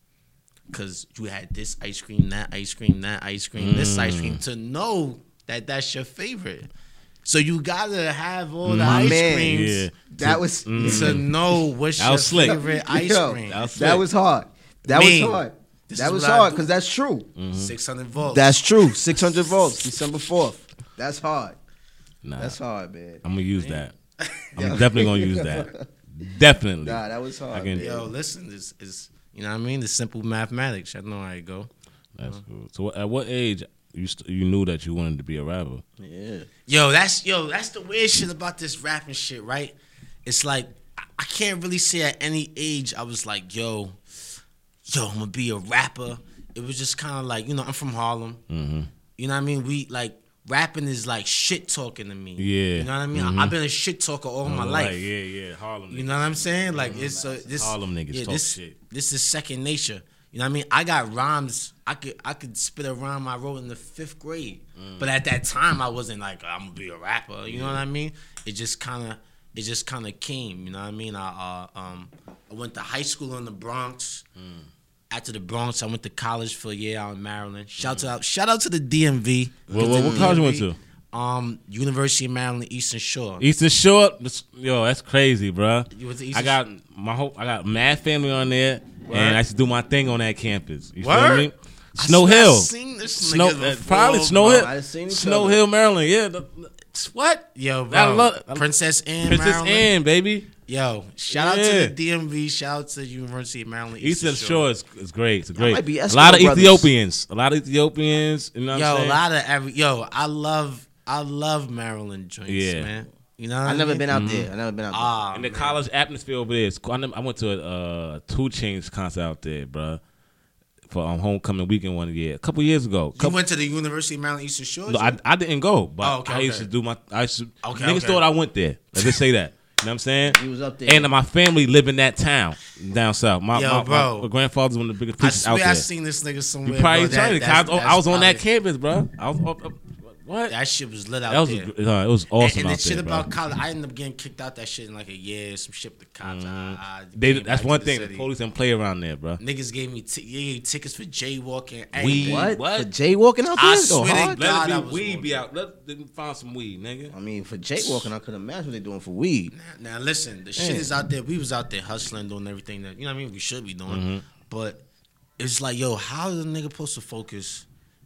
Cause you had this ice cream, that ice cream, that ice cream, this ice cream mm. to know that that's your favorite. So you gotta have all the My ice man. creams Yeah. that was to mm. know what's That your slick. favorite ice Yo, cream. That was that was hard. That Me. was hard. This that is was hard because that's true. Mm-hmm. Six hundred volts. That's true. Six hundred volts, December fourth. That's hard. Nah, That's hard, man. I'm gonna use that. I'm definitely gonna use that. [laughs] Definitely. Nah, that was hard. I can- man. Yo, listen, this is you know what I mean. The simple mathematics. I know how it go. That's cool. So at what age you st- you knew that you wanted to be a rapper? Yeah. Yo, that's yo, that's the weird shit about this rapping shit, right? It's like I- I can't really say at any age I was like, yo, yo, I'm gonna be a rapper. It was just kind of like, you know, I'm from Harlem. Mm-hmm. You know what I mean? We like rapping is like shit talking to me. Yeah. You know what I mean? I- I've been a shit talker all my life. yeah, yeah, Harlem. You know what I'm saying? Like it's uh, this Harlem niggas yeah, talk this, shit. This is second nature. You know what I mean? I got rhymes. I could I could spit a rhyme I wrote in the fifth grade. Mm. But at that time I wasn't like I'm gonna be a rapper. You know what I mean? It just kind of it just kind of came. You know what I mean? I uh, um I went to high school in the Bronx. Mm. After the Bronx, I went to college for a year out in Maryland. Shout out shout out to the DMV. What, what, what college you went to? Um, University of Maryland Eastern Shore. Eastern Shore. Yo, that's crazy, bruh. You went I got my whole. I got mad family on there, Word? and I used to do my thing on that campus. You feel Word? me? I Snow I Hill. seen this Snow, uh, probably before, Snow bro. Hill. I seen Snow other. Hill, Maryland. Yeah. the- what? Yo, I bro. love- Princess Anne, Princess Maryland. Anne, baby. Yo, shout out to the DMV. Shout out to the University of Maryland. Eastern Shore is, is great. It's great. might be a lot of brothers. Ethiopians. A lot of Ethiopians. You know what Yo, I'm a lot of every. Yo, I love, I love Maryland joints, Yeah. man. You know, I I never mean? been out there. I never been out there. Ah, And the man. college atmosphere over there is cool. I, I went to a uh, 2 Chainz concert out there, bro for um, homecoming weekend one year, a couple years ago. You went to the University of Maryland Eastern Shore. no, I, I didn't go, but Oh, okay, I used okay. to do my. I used to. Okay, niggas okay. thought I went there. Let's just say that. You know what I'm saying? He was up there. And my family live in that town down south. My, Yo, my, bro. my grandfather's one of the biggest I preachers out swear there. I seen this nigga somewhere. you probably bro. That- trying to. that's- I, was- I was on that campus, bro. I was. up- up- what? That shit was lit out That was. there. Uh, it was awesome and, and out the shit there, bro. about college, I ended up getting kicked out that shit in like a year. Some shit with the cops. I- I They, that's one to the thing. The police didn't play around there, bro. Niggas gave me t- yeah, yeah, tickets for jaywalking. Weed. what? what? For jaywalking out there? I Go swear to hard? God. Let it be weed be out. Let them find some weed, nigga. I mean, for jaywalking, I could imagine what they're doing for weed. Now listen, the shit Yeah. is out there. We was out there hustling, doing everything that you know. what I mean, we should be doing, Mm-hmm. but it's like, yo, how is a nigga supposed to focus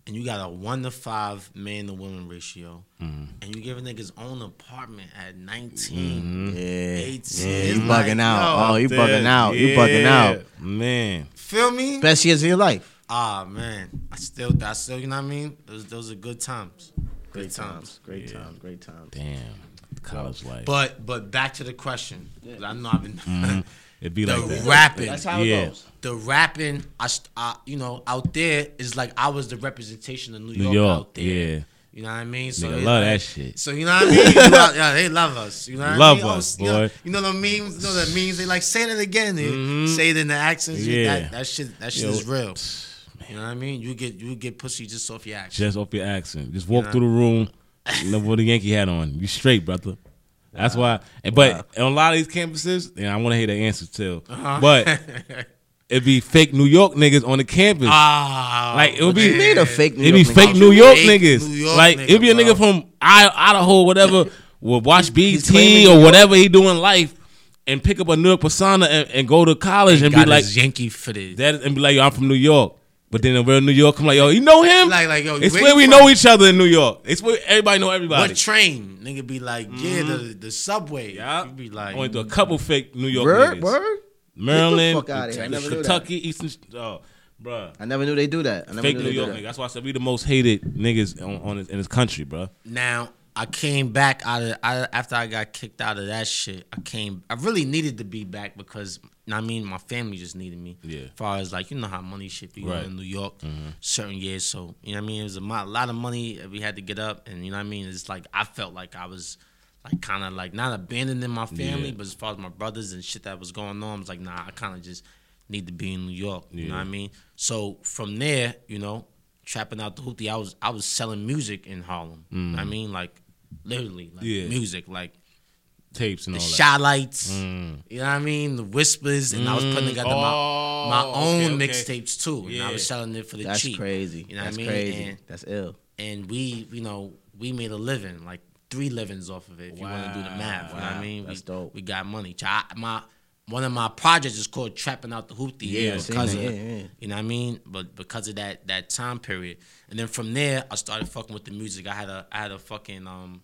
and you got a one to five man to woman ratio, Mm-hmm. and you give a nigga his own apartment at 19, Yeah, 18, yeah, you bugging like, out. yo, oh, you bugging Yeah, out. You bugging out. man. feel me? Best years of your life. Ah man, I still, I still, you know what I mean? Those, those are good times. Great times. times. Great times. Great times. Damn, college life. But but back to the question. 'cause I know I've been Mm-hmm. [laughs] It'd be the like that. rapping. That's how Yeah. goes. the rapping, I, I, you know, out there is like I was the representation of New York, New York, out there. yeah. You know what I mean? So Nigga it's love like- that shit. So you know what I mean? You know, yeah, they love us. You know what Love I mean? Love us, you know, boy. You know the memes. You know the memes. They like say that again. They Say it in the accents. Mm-hmm. Yeah. That, that shit. That shit Yo, is real. You know what I mean? You get you get pussy just off your action. Just off your accent. Just walk know? through the room, never with a Yankee hat on. You straight, brother. That's why. and- But on a lot of these campuses, and I want to hear the answer too. Uh-huh. But [laughs] it'd be fake New York niggas on the campus. ah, like it would be You need a fake New It'd be York fake nigga. New York Fake niggas. New York like nigga, it'd be a nigga bro. from I- Idaho, whatever, will watch BT or whatever he do in life, and pick up a New York persona and, and go to college and got be like his Yankee fitted. that, and be like, yo, I'm from New York. But then in real New York, I'm like, yo, you know him? Like like yo, it's where where we from? know each other in New York. It's where everybody know everybody. What train? Nigga be like, yeah, the mm-hmm. the subway. Yeah. You be like, I went to a couple mm. fake New York Word, niggas. word. Maryland, fuck outta here. I never knew that. Kentucky, Eastern. Oh, bruh. I never knew they do that. I never Fake knew New they York do niggas. That's why I said we the most hated niggas on, on in this country, bruh. Now I came back out of I, after I got kicked out of that shit. I came. I really needed to be back because I mean my family just needed me. Yeah. As far as like you know how money shit be Right. in New York, certain years. So you know what I mean. It was a lot of money that we had to get up, and you know what I mean. It's like I felt like I was. Like kind of like not abandoning my family, Yeah. but as far as my brothers and shit that was going on, I was like, nah, I kind of just need to be in New York. You know what I mean? So from there, you know, trapping out the hoopty, I was I was selling music in Harlem. I mean, like literally, like Mm. Yeah. music, like Tapes and the all that. shot lights. Mm. You know what I mean? The whispers, and I was putting together Oh, my my own okay, okay. mixtapes too, and I was selling it for the That's cheap. crazy. You know That's what I mean? crazy. And, That's ill. and we, you know, we made a living, like three livings off of it. If you want to do the math, you know what I mean? That's we, dope. We got money. I- my one of my projects is called "Trapping Out the Hoopty." Yeah, because of Yeah, yeah. you know what I mean. But because of that that time period, and then from there, I started fucking with the music. I had a I had a fucking um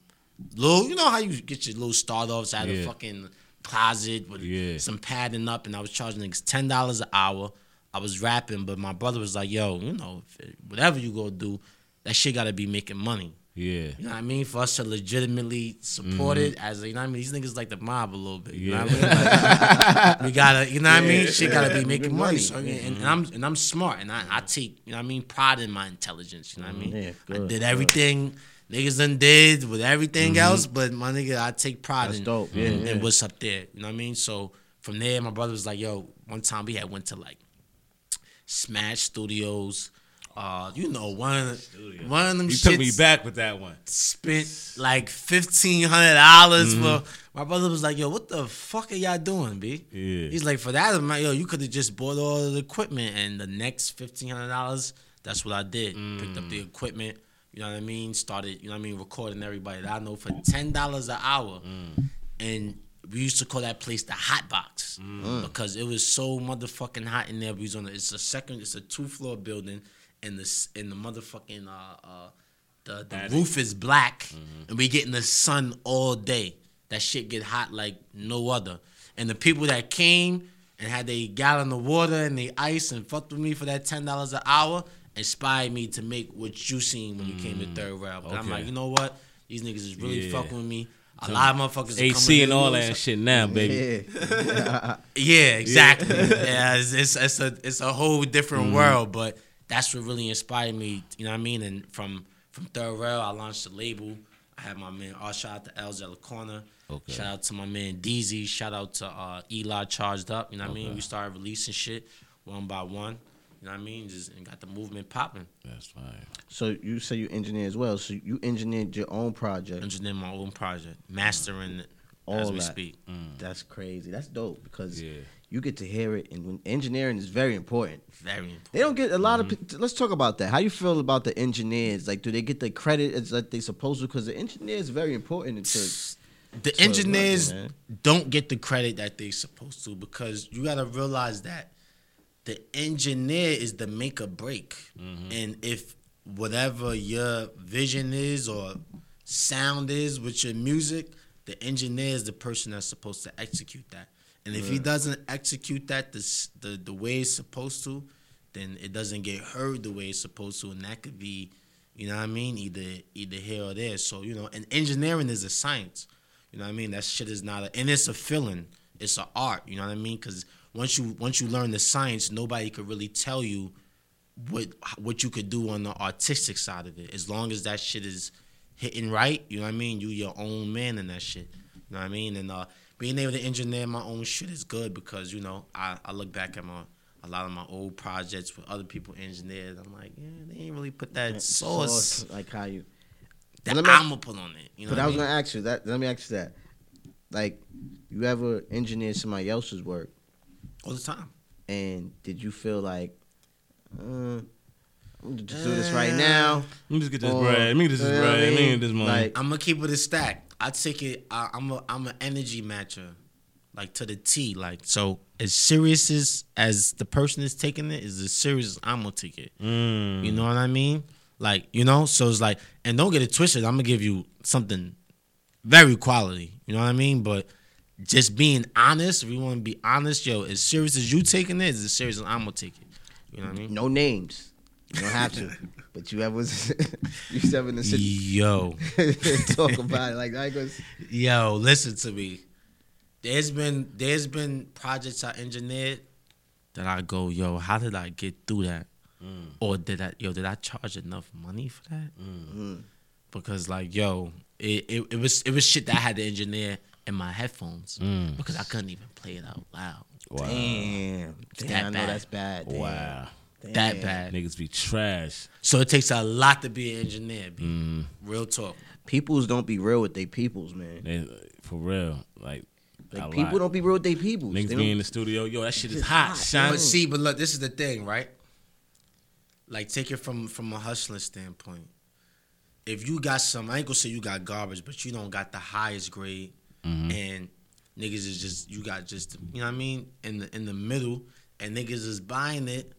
little, you know how you get your little start offs. Had Yeah. a fucking closet with Yeah. some padding up, and I was charging niggas ten dollars an hour. I was rapping, but my brother was like, "Yo, you know, whatever you go do, that shit got to be making money." Yeah. You know what I mean? For us to legitimately support it as a, you know what I mean? These niggas like the mob a little bit. You know what I mean? Like, we gotta, you know what I mean? Shit gotta be making money. money. So, and, and I'm and I'm smart and I, I take, you know what I mean, pride in my intelligence. You know what I mean? Yeah, I good, did good. Everything niggas done did with everything else, but my nigga, I take pride That's in, dope. Yeah, in, in what's up there. You know what I mean? So from there, my brother was like, yo, one time we had went to like Smash Studios. Uh, you know, one of the, one of them You took me back with that one. spent like fifteen hundred dollars Mm-hmm. for. My brother was like, "Yo, what the fuck are y'all doing, b?" Yeah. He's like, "For that amount, yo, you could have just bought all the equipment, and the next fifteen hundred dollars, that's what I did. Picked up the Mm. equipment, you know what I mean. Started, you know what I mean, recording everybody that I know for ten dollars an hour, Mm. and we used to call that place the hot box Mm. because it was so motherfucking hot in there. We was on, a, it's a second, it's a two floor building, and this, and the motherfucking uh uh. The, the roof is black and we getting the sun all day. That shit get hot like no other. And the people that came and had they gallon of water and the ice and fucked with me for that ten dollars an hour inspired me to make what you seen when you came to Third Rail. But I'm like, you know what? These niggas is really Yeah. fucking with me. A lot of motherfuckers are AC coming and all that shit now, baby. Yeah. [laughs] yeah, exactly. yeah, it's, it's it's a it's a whole different Mm-hmm. world, but that's what really inspired me. You know what I mean? And from from Third Rail, I launched a label. I had my man. Oh, shout out to Els at the corner. Okay. Shout out to my man DZ. Shout out to uh, Eli Charged Up. You know what I mean? We started releasing shit one by one. You know what I mean? Just and got the movement popping. That's fine. So you say you engineer as well. So you engineered your own project. Engineering my own project, mastering it All as we that. speak. Mm. That's crazy. That's dope because Yeah. you get to hear it, and when engineering is very important. Very important. They don't get a lot of. Mm-hmm. Let's talk about that. How you feel about the engineers? Like, do they get the credit as like they supposed to? Because the engineer is very important to. the engineers nothing, don't get the credit that they supposed to because you got to realize that the engineer is the make or break, Mm-hmm. and if whatever your vision is or sound is with your music, the engineer is the person that's supposed to execute that. And if he doesn't execute that the, the the way it's supposed to, then it doesn't get heard the way it's supposed to, and that could be, you know what I mean, either either here or there. So you know, and engineering is a science. You know what I mean? That shit is not, a, and it's a feeling. It's an art. You know what I mean? Because once you once you learn the science, nobody could really tell you what what you could do on the artistic side of it. As long as that shit is hitting right, you know what I mean. You your own man in that shit. You know what I mean? And uh, being able to engineer my own shit is good because you know I, I look back at my a lot of my old projects with other people engineered. I'm like, yeah, they ain't really put that sauce like how you. that Let I'm gonna put on it. You know But what I I was mean? gonna ask you that. Let me ask you that. Like, you ever engineered somebody else's work, all the time. and did you feel like, uh, I'm gonna just do this right now? Let me just get this or- bread. Let me get this you know bread. Let me mean? get this money. Like, I'm gonna keep it a stack. I take it. I, I'm a I'm an energy matcher, like to the T. Like so, as serious as as the person is taking it is as serious as I'm gonna take it. Mm. You know what I mean? Like you know, so it's like, and don't get it twisted. I'm gonna give you something very quality. You know what I mean? But just being honest, if you want to be honest, yo, as serious as you taking it is as serious as I'm gonna take it. You know what I mean? no names. You don't have to. [laughs] but you ever, was [laughs] you ever in the city Yo. [laughs] talk about it like I goes. Yo, listen to me. There's been there's been projects I engineered that I go, yo, how did I get through that? Mm. Or did I yo, did I charge enough money for that? Mm. Because like, yo, it, it, it was it was shit that I had to engineer in my headphones mm. because I couldn't even play it out loud. Wow. Damn, that damn, I know bad. that's bad. Damn. Wow. That bad. Niggas be trash. So it takes a lot to be an engineer, B. Mm. Real talk. Peoples don't be real with their peoples, man. They, for real. Like, Like people lot. don't be real with their peoples. Niggas They be in the studio. Yo, that shit is hot, hot, son. But see, but look, this is the thing, right? Like, take it from from a hustler standpoint. If you got some, I ain't gonna say you got garbage, but you don't got the highest grade, Mm-hmm. and niggas is just you got just you know what I mean in the in the middle, and niggas is buying it.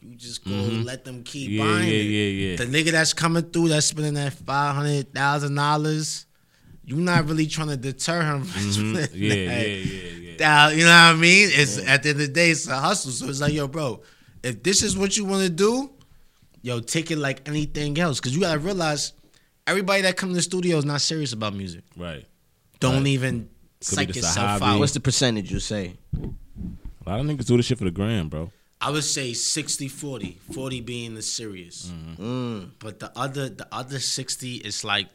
You just go let them keep Mm-hmm. Yeah, buying yeah, it. yeah, yeah. The nigga that's coming through that's spending that five hundred thousand dollars, you're not really trying to deter him from Mhm. Yeah, that. yeah, yeah, yeah. You know what I mean? It's at the end of the day, it's a hustle. So it's like, yo, bro, if this is what you want to do, yo, take it like anything else. Cause you gotta realize everybody that come to the studio is not serious about music. Right. Don't Right. even psych yourself hobby. out. What's the percentage you say? A lot of niggas do this shit for the gram, bro. I would say 60 40, 40 being the serious. Mm. But the other the other 60 is like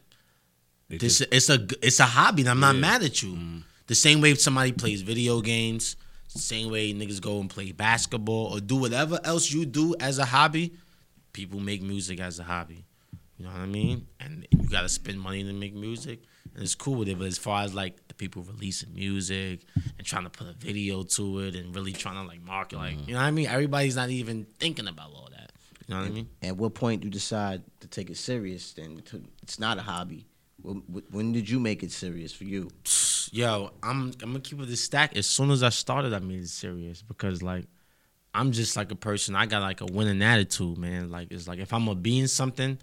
They this just- it's a it's a hobby and I'm not mad at you. The same way somebody plays video games, same way niggas go and play basketball or do whatever else you do as a hobby, people make music as a hobby. You know what I mean? And you gotta spend money to make music. And it's cool with it, but as far as like the people releasing music and trying to put a video to it and really trying to like market, like mm-hmm. you know what I mean? Everybody's not even thinking about all that. You know what I mean? At what point do you decide to take it serious? Then it's not a hobby. When, did you make it serious for you? [sighs] Yo, I'm I'm gonna keep it a stack. As soon as I started, I made it serious because like I'm just like a person. I got like a winning attitude, man. Like it's like if I'm gonna be in something,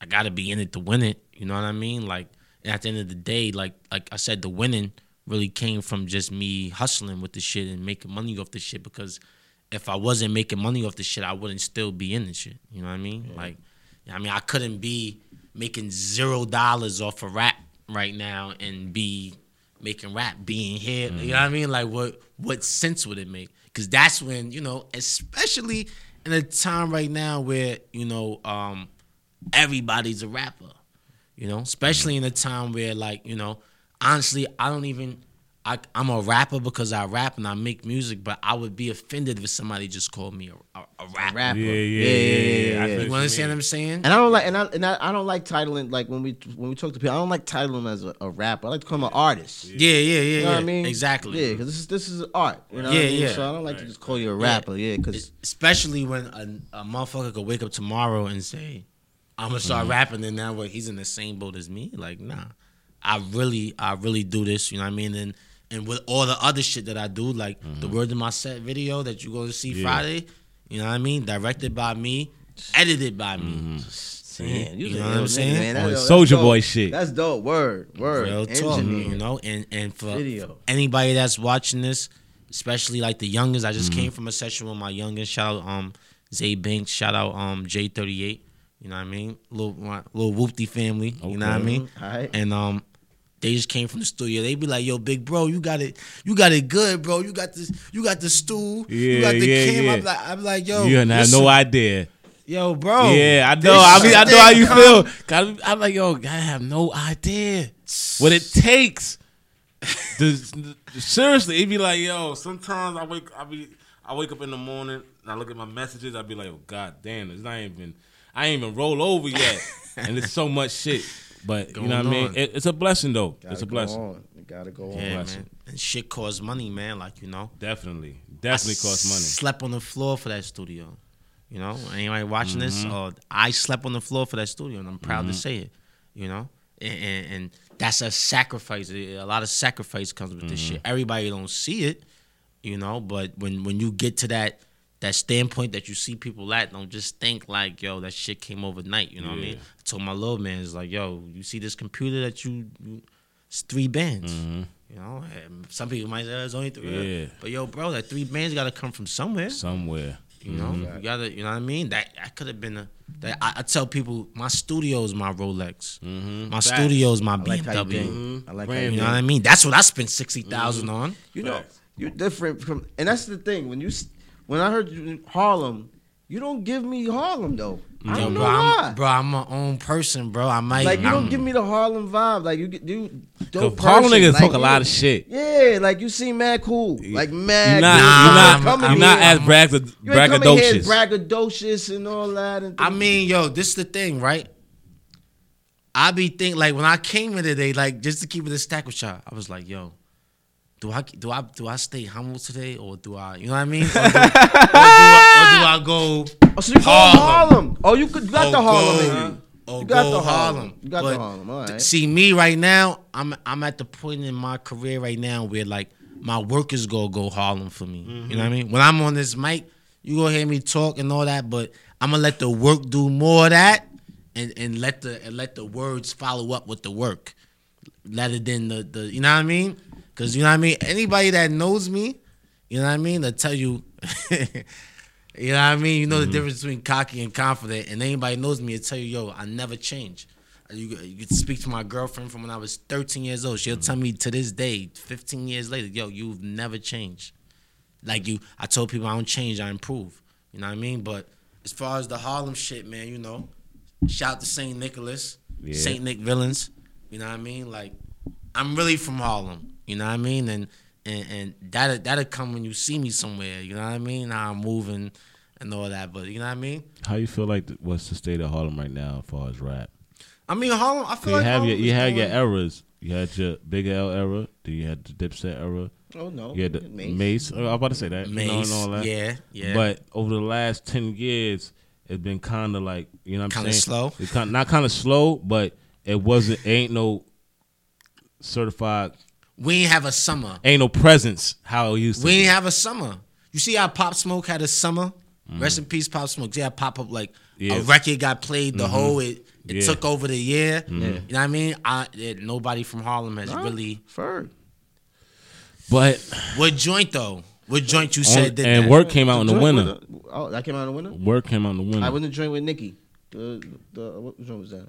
I gotta be in it to win it. You know what I mean? Like and at the end of the day, like like I said, the winning really came from just me hustling with the shit and making money off the shit. Because if I wasn't making money off the shit, I wouldn't still be in the shit. You know what I mean? Like, I mean, I couldn't be making zero dollars off of rap right now and be making rap being here. You know what I mean? Like, what what sense would it make? Because that's when you know, especially in a time right now where you know um, everybody's a rapper. You know, mm-hmm. especially in a time where like you know, honestly, I don't even. I, I'm a rapper because I rap and I make music, but I would be offended if somebody just called me a, a, a rapper. Rapper. Yeah, yeah, Yeah, yeah, yeah, yeah. yeah, I yeah. You understand what mean. I'm saying? And I don't like, and I, and I, I don't like titling like when we when we talk to people. I don't like titling them as a, a rapper. I like to call them an artist. Yeah, yeah, yeah, You know yeah. what I mean? Exactly. Yeah, because this is this is art. You know Yeah, what I mean? yeah. So I don't like to just call you a rapper. Yeah, because Especially when a, a motherfucker could wake up tomorrow and say, "I'm gonna start rapping," and now what? He's in the same boat as me. Like, nah. I really, I really do this. You know what I mean? And and with all the other shit that I do, like the word in my set video that you go to see Yeah. Friday. You know what I mean? Directed by me, edited by me. Man, You a know what I'm nigga, saying? man. Oh, That's- it's that's Soulja dope. Boy shit. That's dope. Word, word. Real talk, Engineer. you know, and and for Video. anybody that's watching this, especially like the youngest, I Mm-hmm. just came from a session with my youngest. Shout out um Zay Banks. Shout out um J38. You know what I mean? Little my little whoopty family. You know what I mean? Alright. And um. They just came from the studio. They be like, "Yo, big bro, you got it, you got it good, bro. You got this, you got the stool, you got the yeah, cam." yeah. I'm like, I'm like, yo, you have no idea. yo, bro. yeah, I know. I mean, I know how you come- feel. I'm I'm like, yo, I have no idea what it takes. to, seriously, it'd be like, yo. Sometimes I wake, I be, I wake up in the morning and I look at my messages. I'd be like, oh god damn, it's not even. I ain't even roll over yet, [laughs] and it's so much shit. But you know what I mean? on. It, it's a blessing though. Gotta it's a go blessing. on. You gotta go Yeah, on. blessing. man. And shit costs money, man. Like you know. Definitely, definitely I costs money. Slept on the floor for that studio. You know, anybody watching this, Mm-hmm. uh, I slept on the floor for that studio, and I'm proud to say it. You know, and, and, and that's a sacrifice. A lot of sacrifice comes with this Mm-hmm. shit. Everybody don't see it, you know, but when when you get to that that standpoint that you see people at, don't just think like, yo, that shit came overnight. You know what I mean? I told my little man, it's like, yo, you see this computer that you, you it's three bands. Mm-hmm. You know, and some people might say "Oh, it's only three. Yeah. But yo, bro, that three bands got to come from somewhere. Somewhere. You know, you gotta, you know what I mean. That that could have been a. That I, I tell people, my studio is my Rolex. Mm-hmm. My studio is my I like how you BMW. think. I like how you you know what I mean? That's what I spent sixty on. You know, Facts. you're different from, and that's the thing. When you, s- when I heard you Harlem, you don't give me Harlem though. I don't know bro, why. I'm, bro, I'm my own person, bro. I might. like you don't give me the Harlem vibe. Like you, get you dope Cause Harlem niggas Like, talk a lot of shit. Yeah, like you seem mad cool, like mad. You're not, cool. Nah, you're not, I'm- you're I'm- not here- as brag- You ain't coming here braggadocious. braggadocious and all that. And I mean, yo, this is the thing, right? I be think like when I came in today, like just to keep it a stack with y'all, I was like, yo, do I do I do I stay humble today or do I you know what I mean? Or do, or do, I, or do I go oh, so you go Harlem. Oh, you could you got or the Harlem go- in you. or You got go the Harlem. Harlem. You got But the Harlem. All right. See me right now, I'm I'm at the point in my career right now where like my work is gonna go Harlem for me. You know what I mean? When I'm on this mic, you gonna hear me talk and all that, but I'm gonna let the work do more of that and, and let the and let the words follow up with the work. rather than the, the you know what I mean? Cause you know what I mean? Anybody that knows me, you know what I mean, they'll tell you [laughs] You know what I mean? You know the mm-hmm. difference between cocky and confident. And anybody knows me, will tell you, yo, I never change. Uh, you, you could speak to my girlfriend from when I was 13 years old. She'll tell mm-hmm. me to this day, 15 years later, yo, you've never changed. Like you, I told people I don't change, I improve. You know what I mean? But as far as the Harlem shit, man, you know, shout to St. Nicholas, Yeah. St. Nick Villains. You know what I mean? Like, I'm really from Harlem. You know what I mean? And and and that that'll come when you see me somewhere. You know what I mean? How I'm moving and all that. But you know what I mean? How you feel like th- what's the state of Harlem right now as far as rap? I mean Harlem. I feel You like have your Harlem you had your doing- eras. You had your Big L era. Then you had the Dipset era. Oh no. You had the Mase. Oh, I was about to say that. You know, Mase, and all that. yeah, yeah. But over the last ten years, it's been kind of like you know what I'm saying? Kinda saying. slow? It's kind not kind of slow, but it wasn't. Ain't no certified. We ain't have a summer. Ain't no presence how it used to. We be. ain't have a summer. You see how Pop Smoke had a summer? Mm. Rest in peace, Pop Smoke. Yeah, pop up like Yeah. a record got played the whole it. It Yeah. took over the year. Mm-hmm. You know what I mean? I it, nobody from Harlem has really. Ferg. but What joint though? What joint you on, said did and that? work came out in the joint winter. the- oh, that came out in the winter. Work came out in the winter. I went to joint with Nicki. The the what joint was that?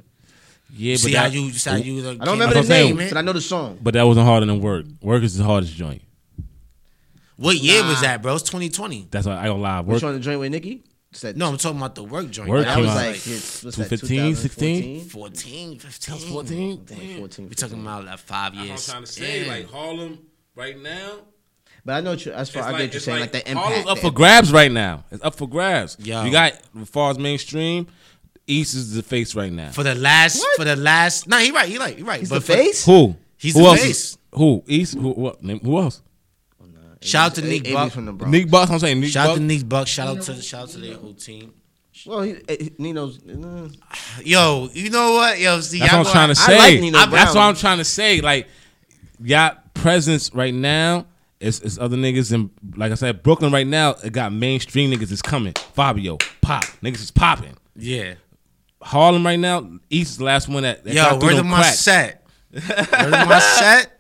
Yeah, but See how that, you, see how you. Uh, I don't remember the what I'm saying. name, but I know the song. but that wasn't harder than work. Work is the hardest joint. What year was that, bro? It's 2020. That's why I don't lie. Which Work one the joint with Nicki? Said No, I'm talking about the work joint. Work that was like like his, what's 2015, 16? 14, 15. 14. Like 14, We talking about like five years. I'm trying to say, yeah. Harlem right now. But I know what you, as far I get what you're saying, like, the impact. Harlem's up the for grabs right now. It's up for grabs. Yo. You got as far as mainstream, East is the face right now. for the last, for the last. Nah, he right, he right, he right. He's But the for- face. Who? He's who the else face. is- Who? East? Who? What? Name, who else? Shout out to Nick A- Buck. AB's from the Bronx. Nick Bucks. I'm saying Nick Shout out Bucks. to Nick Buck. Shout out to shout out to their whole team. Well, he, eh, Nino's. uh, Yo, you know what? Yo, see, That's y'all what I'm trying to I say. like Nino That's Brown. what I'm trying to say. Like, y'all presence right now is, is other niggas in like I said, Brooklyn right now. It got mainstream niggas is coming. Fivio, pop niggas is popping. Yeah. Harlem right now, East is the last one that, that Yo, got through where the my cracks. set? Where the my set?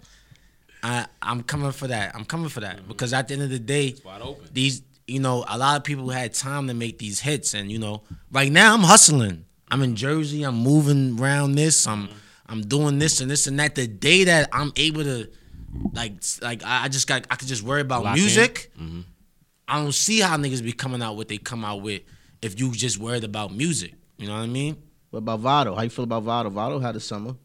I I'm coming for that. I'm coming for that mm-hmm. because at the end of the day, these you know a lot of people had time to make these hits, and you know right now I'm hustling. I'm in Jersey. I'm moving around this. I'm mm-hmm. I'm doing this and this and that. The day that I'm able to like like I just got I could just worry about Lock music. Mm-hmm. I don't see how niggas be coming out what they come out with if you just worried about music. You know what I mean? What about Vado? How you feel about Vado? Vado had a summer.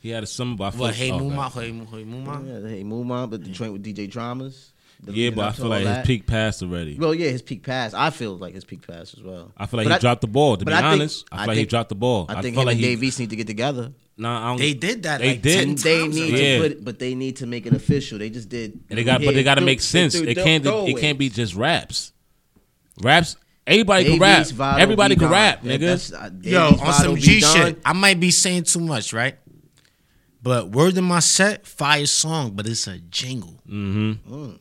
He had a summer, but I feel What? Hey, oh, Muma. Hey, Mu- hey, Muma. Yeah, hey, move on, but the joint with DJ Dramas. Yeah, but I feel like that. his peak passed already. Well, yeah, his peak passed. I feel like his peak passed as well. I feel like But he dropped the ball. To be I think- honest, I feel I like he dropped the ball. I think feel him like and Dave East need to get together. Nah, I don't, They did that. They like did. 10 And they need. Yeah. to put, but they need to make it official. They just did. And they got, but they got to make sense. It can't. It can't be just raps. Raps. Everybody can rap. Everybody can rap, nigga. uh, Yo, on some G shit. I might be saying too much, right? But word in my set, fire song, but it's a jingle. Mm-hmm.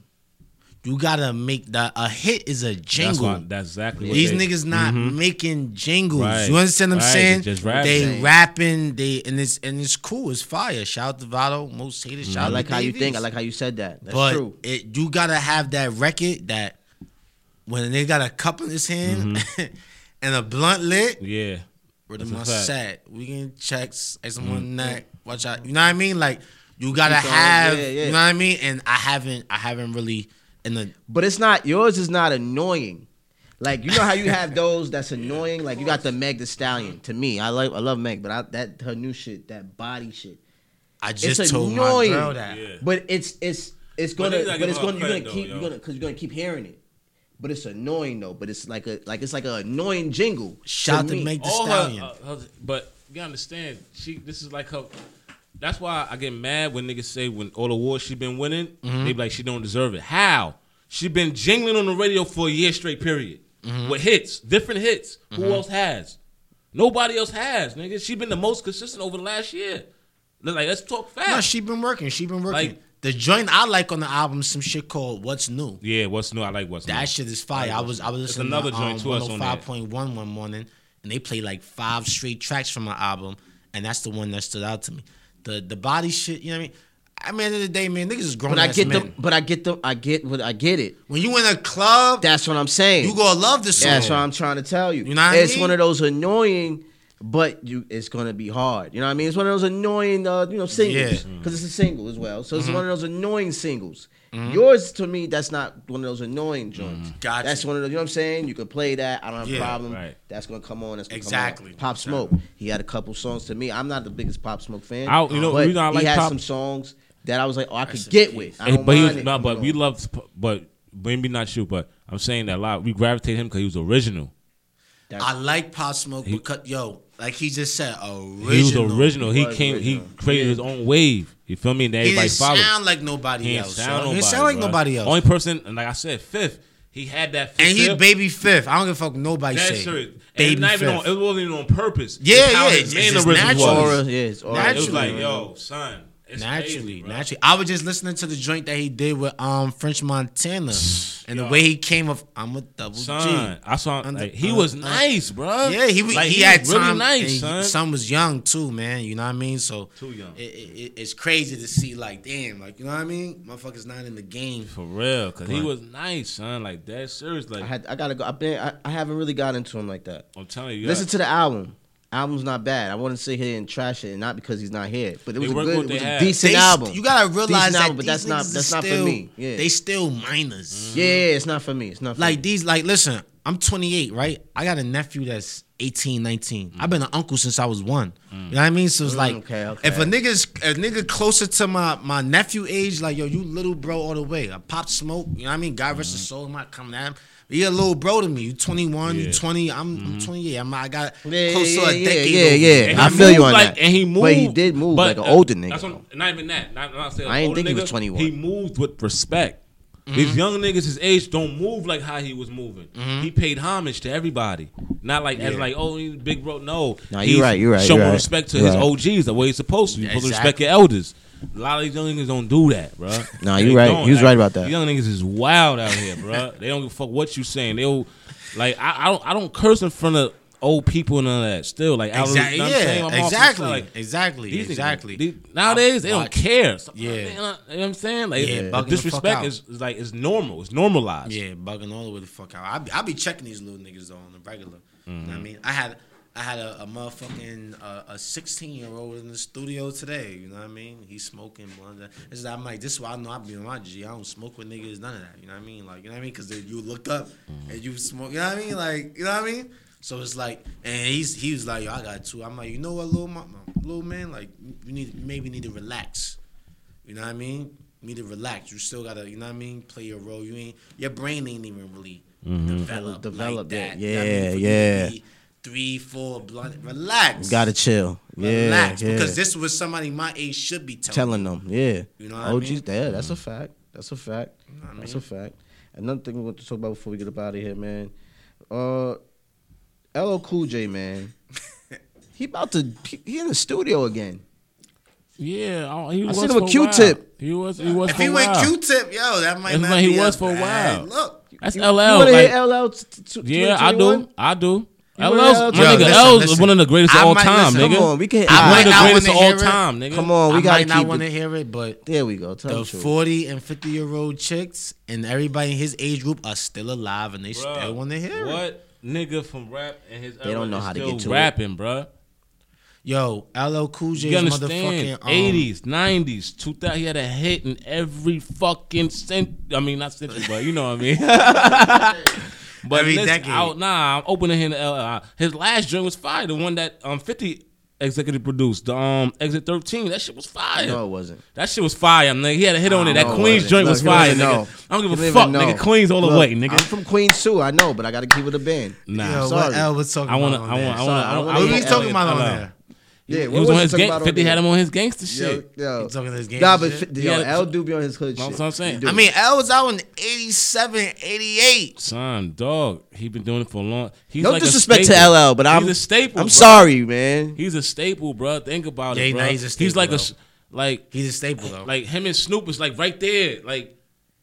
You gotta make that a hit is a That's, jingle. why, that's exactly what These they, niggas not making jingles. Right. You understand what I'm Right, saying? they just rapping. They rapping. They and it's and it's cool. It's fire. Shout out to Vado, most hated. Shout I like to how you think. I like how you said that. That's but true. it you gotta have that record that when they got a cup in his hand mm-hmm. [laughs] and a blunt lit, Yeah. where the a my fact. set, we can checks as someone neck. Watch out. You know what I mean? Like you gotta Keep have yeah, yeah. you know what I mean? And I haven't I haven't really in the But it's not yours. Is not annoying. Like you know how you have [laughs] those that's annoying. Like you got the Meg the Stallion. To me, I like I love Meg, but I, that her new shit, that body shit. I just It's told annoying. my girl that. Yeah. But it's it's it's gonna niggas gotta but it's gonna you're gonna though, keep yo. you're gonna because you're gonna keep hearing it. But it's annoying though. But it's like a like it's like an annoying jingle. Shout to me. Meg the All her, Stallion. uh, her- but you understand, she. This is like her. That's why I get mad when niggas say when all the awards she been winning, Mm-hmm. they be like she don't deserve it. How? She been jingling on the radio for a year straight period Mm-hmm. with hits, different hits. Who else has? Nobody else has, nigga. She been the most consistent over the last year. Like, let's talk fast. No, she been working. She been working. Like- the joint I like on the album, is some shit called "What's New." yeah, what's new? I like what's new. That shit is fire. I was I was There's listening another to joint um, too that's on there. 105.1 one morning, and they played like five straight tracks from my album, and that's the one that stood out to me. The the body shit, you know what I mean? I mean, at the end of the day, man, niggas is grown But I get men. the but I get the I get what I get it. when you in a club, That's what I'm saying. you gonna love this song. That's what I'm trying to tell you. You know what I it's mean? one of those annoying, but you it's gonna be hard. You know what I mean? It's one of those annoying, uh, you know, singles Yeah. because Mm-hmm. it's a single as well. So it's one of those annoying singles. Yours to me, that's not one of those annoying joints. Mm-hmm. Gotcha. That's one of those. You know what I'm saying? You can play that. I don't have Yeah, a problem. right. That's gonna come on. That's gonna Exactly. Come on. Pop Smoke. He had a couple songs to me. I'm not the biggest Pop Smoke fan. I- you know, but you know, I like he had Pop- some songs that I was like, oh, I could get with. I don't but he was, mind it. no, but You we know. love, but maybe not you, but I'm saying that a lot. We gravitate him because he was original. That's- I like Pop Smoke He- because yo, like he just said, original. He was original. He was came. original. He created his own wave. You feel me? And He everybody didn't followed. sound like nobody he didn't else. sound yo. nobody. he didn't sound like bruh. nobody else. Only person, and like I said, fifth. He had that. Fifth and he fifth. baby fifth. I don't give a fuck what nobody That's say. serious. And Baby it's not even fifth. on, it wasn't even on purpose. Yeah, It's yeah, it's- it's natural. was. Yeah, it's aura. It was like, yo, son. It's naturally, crazy, naturally. I was just listening to the joint that he did with um French Montana, [sighs] and the way he came up, I'm a double Son, G. I saw. Under- Like, he uh, was uh, nice, bro. Yeah, he was- like, he, he had was time. really nice, son. Son was young too, man. You know what I mean? So Too young. It, it, it- it's crazy to see, like, damn, like you know what I mean? Motherfuckers not in the game. For real, cause he was nice, son. Like that serious. Like I had I gotta go. I've been I, I haven't really got into him like that. I'm telling you, Listen to the album. Album's not bad. I wouldn't sit here and trash it, and not because he's not here, but it was a good, it was a decent They st- album. You gotta realize Decent that album, but that's not- that's is not for me. Yeah. They still minors. yeah, yeah, it's not for me. It's not for Like me. these, like listen, I'm 28, right? I got a nephew that's 18, 19. I've been an uncle since I was one. You know what I mean? So it's mm, like, okay, okay. if a nigga's a nigga closer to my my nephew age, like yo, you little bro all the way. I pop smoke. You know what I mean? God rest his soul. I'm not coming at him. You're a little bro to me. You 21, Yeah. you 20. I'm, I'm 28. I'm I got Yeah, close yeah, to a decade. yeah, over yeah. I feel you on like, that. And he moved, But he did move like an older nigga, That's what, not even that. Not, not saying I ain't older think he was 21. He moved with respect. Mm-hmm. These young niggas his age don't move like how he was moving. Mm-hmm. He paid homage to everybody, not like as like oh he's big bro. No, Nah, He's you right, you right, Showing you right. respect to You his right. OGs the way he's supposed to. You're supposed to respect your elders. A lot of these young niggas don't do that, bro. Nah, you right. You was right about that. Young niggas is wild out here, bro. [laughs] they don't give a fuck what you saying. They'll like I, I don't I don't curse in front of old people and all that. Still, like I was- Exactly. you know what I'm saying? Yeah. My mom Exactly. was like, exactly. these niggas- exactly. these- nowadays they don't Watch. care. So- Yeah. you know what I'm saying? Like Yeah, the the fuck disrespect out. is, is like it's normal. It's normalized. Yeah, bugging all the way the fuck out. I be, I be checking these little niggas though on the regular. You know what I mm-hmm. mean? I had I had a, a motherfucking uh, a 16 year old in the studio today. You know what I mean? He's smoking blunt. It's I'm like, this is why I know I be on my G. I don't smoke with niggas, none of that. You know what I mean? Like, you know what I mean? Because you look up and you smoke. You know what I mean? Like, you know what I mean? So it's like, and he's he was like, yo, I got two. I'm like, you know what, little little man, like, you need maybe need to relax. You know what I mean? You need to relax. You still gotta, you know what I mean? Play your role. You ain't your brain ain't even really developed, Developed like that. You know I mean? Yeah, For you to yeah. be Three, four, blunt. Relax. Gotta chill. Yeah, relax yeah. because this was somebody my age should be telling. telling them, yeah. You know what I OGs, mean? yeah, that's a fact. That's a fact. know what That's mean? a fact. Another thing we want to talk about before we get up out of here, man. Uh, LL Cool J, man. [laughs] he about to he, he in the studio again. Yeah, I, he I was seen him for with. Q-Tip. He was. He was If for he went while. Q-tip, yo, that might That's not when he was a for a while. Look, That's You LL. wanna like- hear LL? T- t- t- yeah, I do. I do. You wanna LL's, my Yo, nigga, listen, L's listen. one of the greatest of all might time, listen. nigga. Come on, we can. I One might of the not greatest of wanna all hear it. time, nigga. Come on, we I gotta might not want to hear it, but There we go. Tell the the truth. 40 and 50 year old chicks and everybody in his age group are still alive and they still want to hear it. What nigga from rap and his They don't know how to still get to rapping, bruh. Yo, LL Cool J's You understand? motherfucking um, 80s, 90s, 2000. He had a hit in every fucking cent. I mean, not century, but you know what I mean. [laughs] but Every listen, decade. Out, nah, I'm opening him to LL. His last joint was fire. The one that um 50 executive produced, the um Exit 13. That shit was fire. No, it wasn't. That shit was fire, nigga. He had a hit on it. That No, Queens joint Look, was fire, doesn't nigga. I don't He give a fuck, even nigga. Queens all the way, nigga. I'm from Queens too. I know, but I gotta keep it a band. Nah. Yo, Sorry. what L was talking I wanna, about? I on want, I there? want, I I want. What hear he's talking about on there? Yeah, He what was on his gang. about 50 had him on his gangster Yo, shit. yo. He talking this game. Nah, but shit? 50, He yo, L do be on his hood Know shit. what I'm saying? I mean, L was out in 87, 88. Son, dog, he been doing it for a long. He's No like a disrespect to staple. LL, but I'm he's a staple. I'm bro. sorry, man. He's a staple, bro. Think about Yeah, it, bro. nah, he's a staple, he's like a though. s- like He's a staple though. like him and Snoop is like right there. Like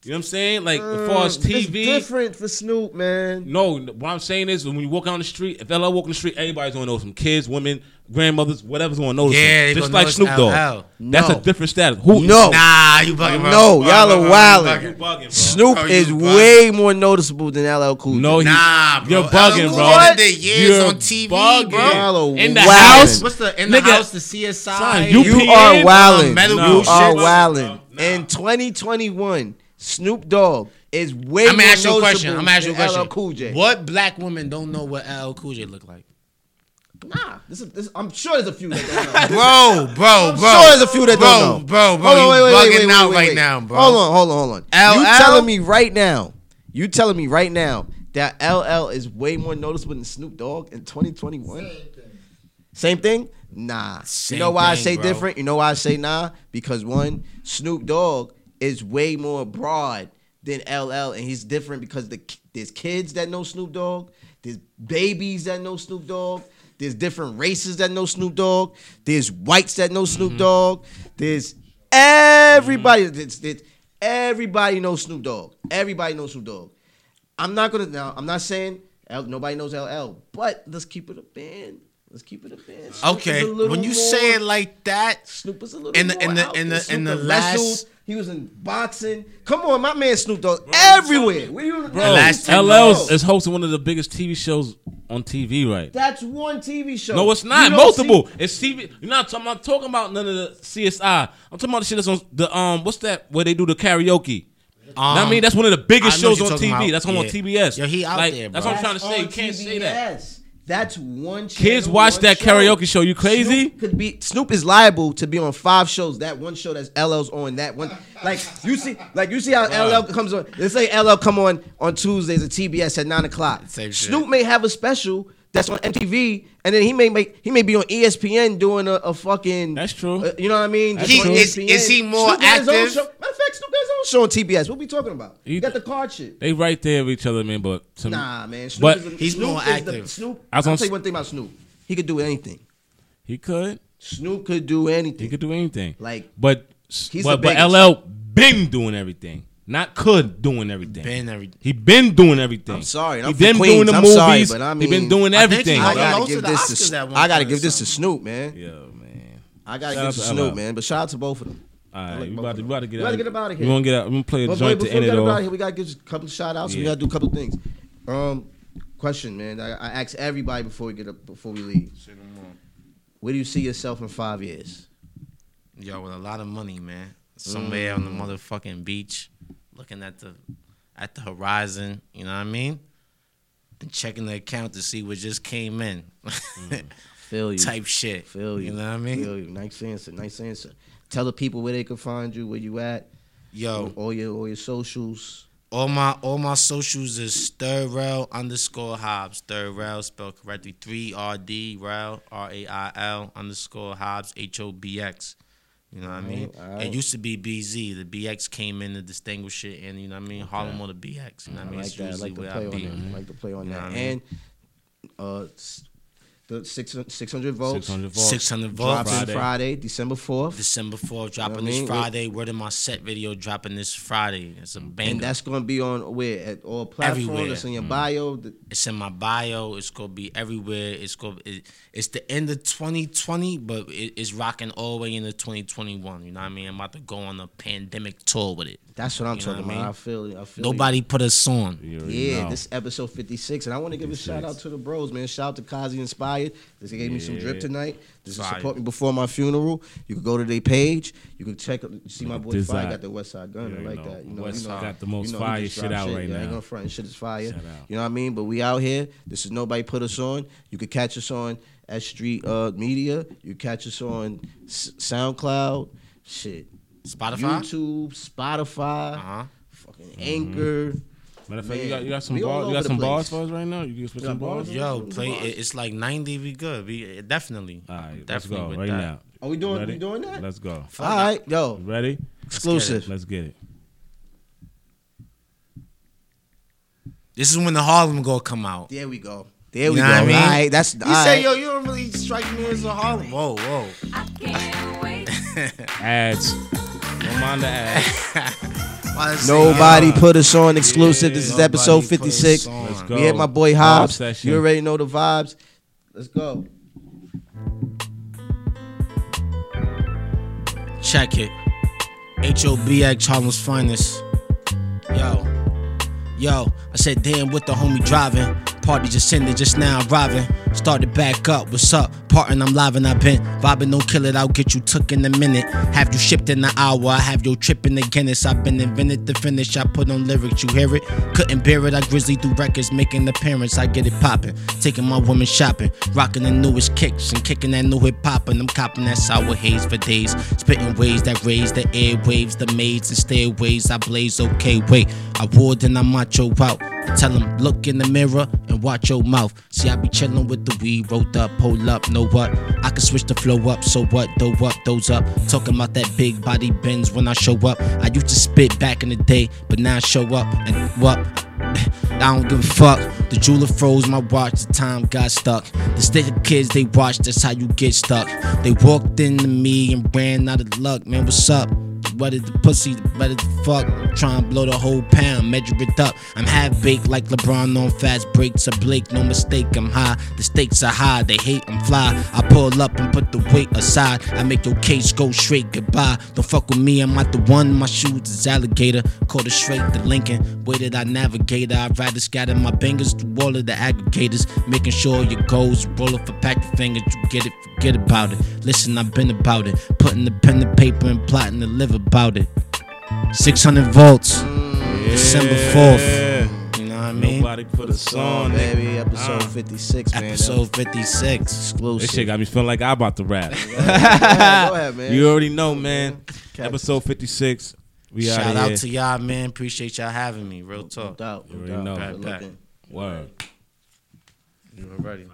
you know what I'm saying? Like as far as uh, It's TV. different for Snoop, man. No, what I'm saying is when you walk down the street, if LL walk on the street, everybody's gonna know some Kids, women, grandmothers, whatever's gonna notice Yeah, they him. Just like Snoop Dogg. LL. That's No. a different status. Who? No. nah, you bugging, bro. No, Bro, y'all are bro, wildin'. you You bugging. bugging, bro. Snoop Bro, is bugging. way more noticeable than LL Cool J. No, he, Nah, bro. You're bugging, LL bro. Cool J did years You're on TV, bugging. bro. Y'all are In the wildin'. house, What's the in the Nigga, house? The CSI. son, you You PN? are wildin'. Metal No. You Group are shit. wildin'. No. In 2021, Snoop Dogg is way I'm more gonna ask you a noticeable question. I'm gonna ask you a than question. LL Cool J. What black women don't know what LL Cool J look like? Nah, this is, this, I'm sure there's a few that don't know. [laughs] Bro, bro, I'm bro. sure there's a few that bro, don't know. Bro, bro, Hold on, you wait, wait, bugging wait, wait, out wait, right wait. now, bro. Hold on, hold on, hold on. LL? You telling me right now? You telling me right now that LL is way more noticeable than Snoop Dogg in 2021? Same thing. Nah. Same you know why I say bro. different? You know why I say nah? Because one, Snoop Dogg is way more broad than LL, and he's different because the there's kids that know Snoop Dogg, there's babies that know Snoop Dogg, there's different races that know Snoop Dogg, there's whites that know Snoop mm-hmm. Dogg, there's everybody. Mm-hmm. There's, there's- everybody knows Snoop Dogg. Everybody knows Snoop Dogg. I'm not gonna now. I'm not saying L, nobody knows LL, but let's keep it a band. Let's keep it a band. Snoop Okay, a when you more- say it like that, Snoop is a little In the- more in the- out in there. the- in Snoop the wrestled. last- he was in boxing. Come on, my man Snoop Dogg everywhere. Where you, Bro, last LL years. is hosting one of the biggest TV shows on TV, right? That's one TV show. No, it's not. Multiple. see- It's TV. You're not talking. I'm not talking about none of the CSI. I'm talking about the shit that's on the um. What's that? Where they do the karaoke. um, I mean, that's one of the biggest I know what shows on TV. about. That's on, on Yeah. TBS. Yo, he out like, there, That's what I'm trying to say. You can't say that. That's one. Kids watch one that show. karaoke show. You crazy? Snoop could be Snoop is liable to be on five shows. That one show that's LL's on. That one, like you see, like you see how LL comes on. Let's say LL come on on Tuesdays at TBS at nine o'clock. Same shit. Snoop may have a special that's on MTV, and then he may make he may be on ESPN doing a, a fucking. That's true. uh, you know what I mean? That's He- is- is he more Snoop got his active? show. Matter of fact, Snoop got his own show on TBS. What we talking about? He- You got the card shit. They right there with each other, man. But to Nah, man. Snoop But is a- he's Snoop more is the- active. Snoop. I was I'll on tell you one thing about Snoop. He could do anything. he could. Snoop could do anything. He could do anything. Like But He's but, the but. LL been doing everything. Not could doing everything. Been every. He been doing everything. I'm sorry, He I'm from been Queens. doing the I'm movies. sorry, but I mean, he been doing everything. he I got bro. gotta give this to at one I gotta give this to. Snoop, man. Yo, man. I gotta Shout give this to to Snoop, man. But shout out to both of them. All right, like we both about to, them. we about to get We out. gotta get up outta here. We gonna get out. We gonna play a But joint boy, to end it get about off. here, we gotta give a couple of shout outs. We gotta do a couple things. Um, question, man. I, I ask everybody before we get up before we leave. Where do you see yourself in five years? Yo, with a lot of money, man. Somewhere on the Mm. motherfucking beach, looking at the at the horizon. You know what I mean? And checking the account to see what just came in. Mm. [laughs] Feel you. Type shit. Feel you. You know what I mean? Feel you. Nice answer. Nice answer. Tell the people where they can find you, where you at, Yo, all your all your socials. all my all my socials is third rail underscore HoBx. Third rail spelled correctly. Three R D rail R A I L underscore HoBx H O B X. You know what I mean? It used to be BZ. The BX came in to distinguish it, and you know what I mean. Harlem or the BX. You know what I mean? I like that. I like to where play I on that. Like to play on that. what I mean? And uh, the six 600 volts 600 volts. 600 dropping. Friday. Friday. December 4th. December 4th, dropping what I this mean? Friday. Word in my set video dropping this Friday. It's a banger. And that's going to be on where? At all platforms? Everywhere. It's in your bio. The- It's in my bio. It's gonna be everywhere. It's gonna. It, it's the end of 2020, but it, it's rocking all the way into 2021. You know what I mean? I'm about to go on a pandemic tour with it. That's what I'm You know talking what I mean? I feel. I feel Nobody put us on. Yeah, know. this episode 56. And I want to give a shout out to the bros, man. Shout out to Kazi Inspired. They gave me some drip tonight. This is support me before my funeral. You can go to their page. You can check see my boy Design. Fire got the Westside Gunn. Yeah, I like know, that. You know, West you know, got the most you know, fire shit dropped out right yeah, I ain't now. gonna front. Shit is fire. You know what I mean? But we out here. This is nobody put us on. You could catch us on S Street uh, Media. You catch us on S- SoundCloud. Shit. Spotify. YouTube, Spotify, Uh huh. fucking Anchor. Matter of fact, you got you got some we all bars. You got some balls for us right now. You can spit got some bars? bars. Yo, play. It, it's like 90. We good. We uh, definitely. All right, let's go right that. now. Are we doing? Ready? We doing that? Let's go. All right, All it. yo, Ready? exclusive. Let's get it. This is when the Harlem go come out. There we go. There You we know go. what I mean? All right, that's You all say, yo, you don't really strike me as a Harlem. Whoa, whoa. [laughs] Ads. Don't mind the ads. [laughs] Why Nobody yo, put us on exclusive. this is episode 56. on. Let's go. We hit my boy Hobbs. You already know the vibes. Let's go. Check it. HOBX Harlem's finest. Yo. Yo, I said, damn, with the homie driving. Party just ended, just now arriving. Started back up, what's up? Partin', I'm live and I've been vibing, don't kill it, I'll get you took in a minute. Have you shipped in an hour, I have your trip in the Guinness. I've been invented to finish, I put on lyrics, you hear it? Couldn't bear it, I grizzly through records, making appearance, I get it poppin'. Taking my woman shopping, rocking the newest kicks and kicking that new hip hop, and I'm copping that sour haze for days. Spitting waves that raise the airwaves, the maids and stairways. I blaze, okay, wait. I wore, then I macho out. I tell them, look in the mirror and watch your mouth. See, I be chillin' with the weed, rolled up, hold up, know what? I can switch the flow up, so what? Dough up, those up. Talking about that big body bends when I show up. I used to spit back in the day, but now I show up and what? [sighs] I don't give a fuck. The jeweler froze my watch, the time got stuck. The stick of kids they watch, that's how you get stuck. They walked into me and ran out of luck. Man, what's up? Whether the pussy, the better the fuck. Try and blow the whole pound, measure it up. I'm half baked like LeBron on fast breaks. A Blake, no mistake, I'm high. The stakes are high, they hate I'm fly. I pull up and put the weight aside. I make your case go straight goodbye. Don't fuck with me, I'm not the one. My shoes is alligator. Call it straight the Lincoln. Way that I navigate, I'd rather scatter my bangers through all of the aggregators. Making sure your goals roll up a pack of fingers. You get it, forget about it. Listen, I've been about it. Putting the pen to paper and plotting to live about it. 600 volts, December 4th. You know what I mean? Nobody put us on, nigga. baby. Episode Uh, 56, man. Episode 56. exclusive. This shit got me feeling like I'm about to rap. [laughs] Go ahead, go ahead, man. You already know, man. Okay. Episode 56. We Shout out out to y'all, man. Appreciate y'all having me. Real No talk. doubt. No You already doubt. know. Back, back. Word. You already.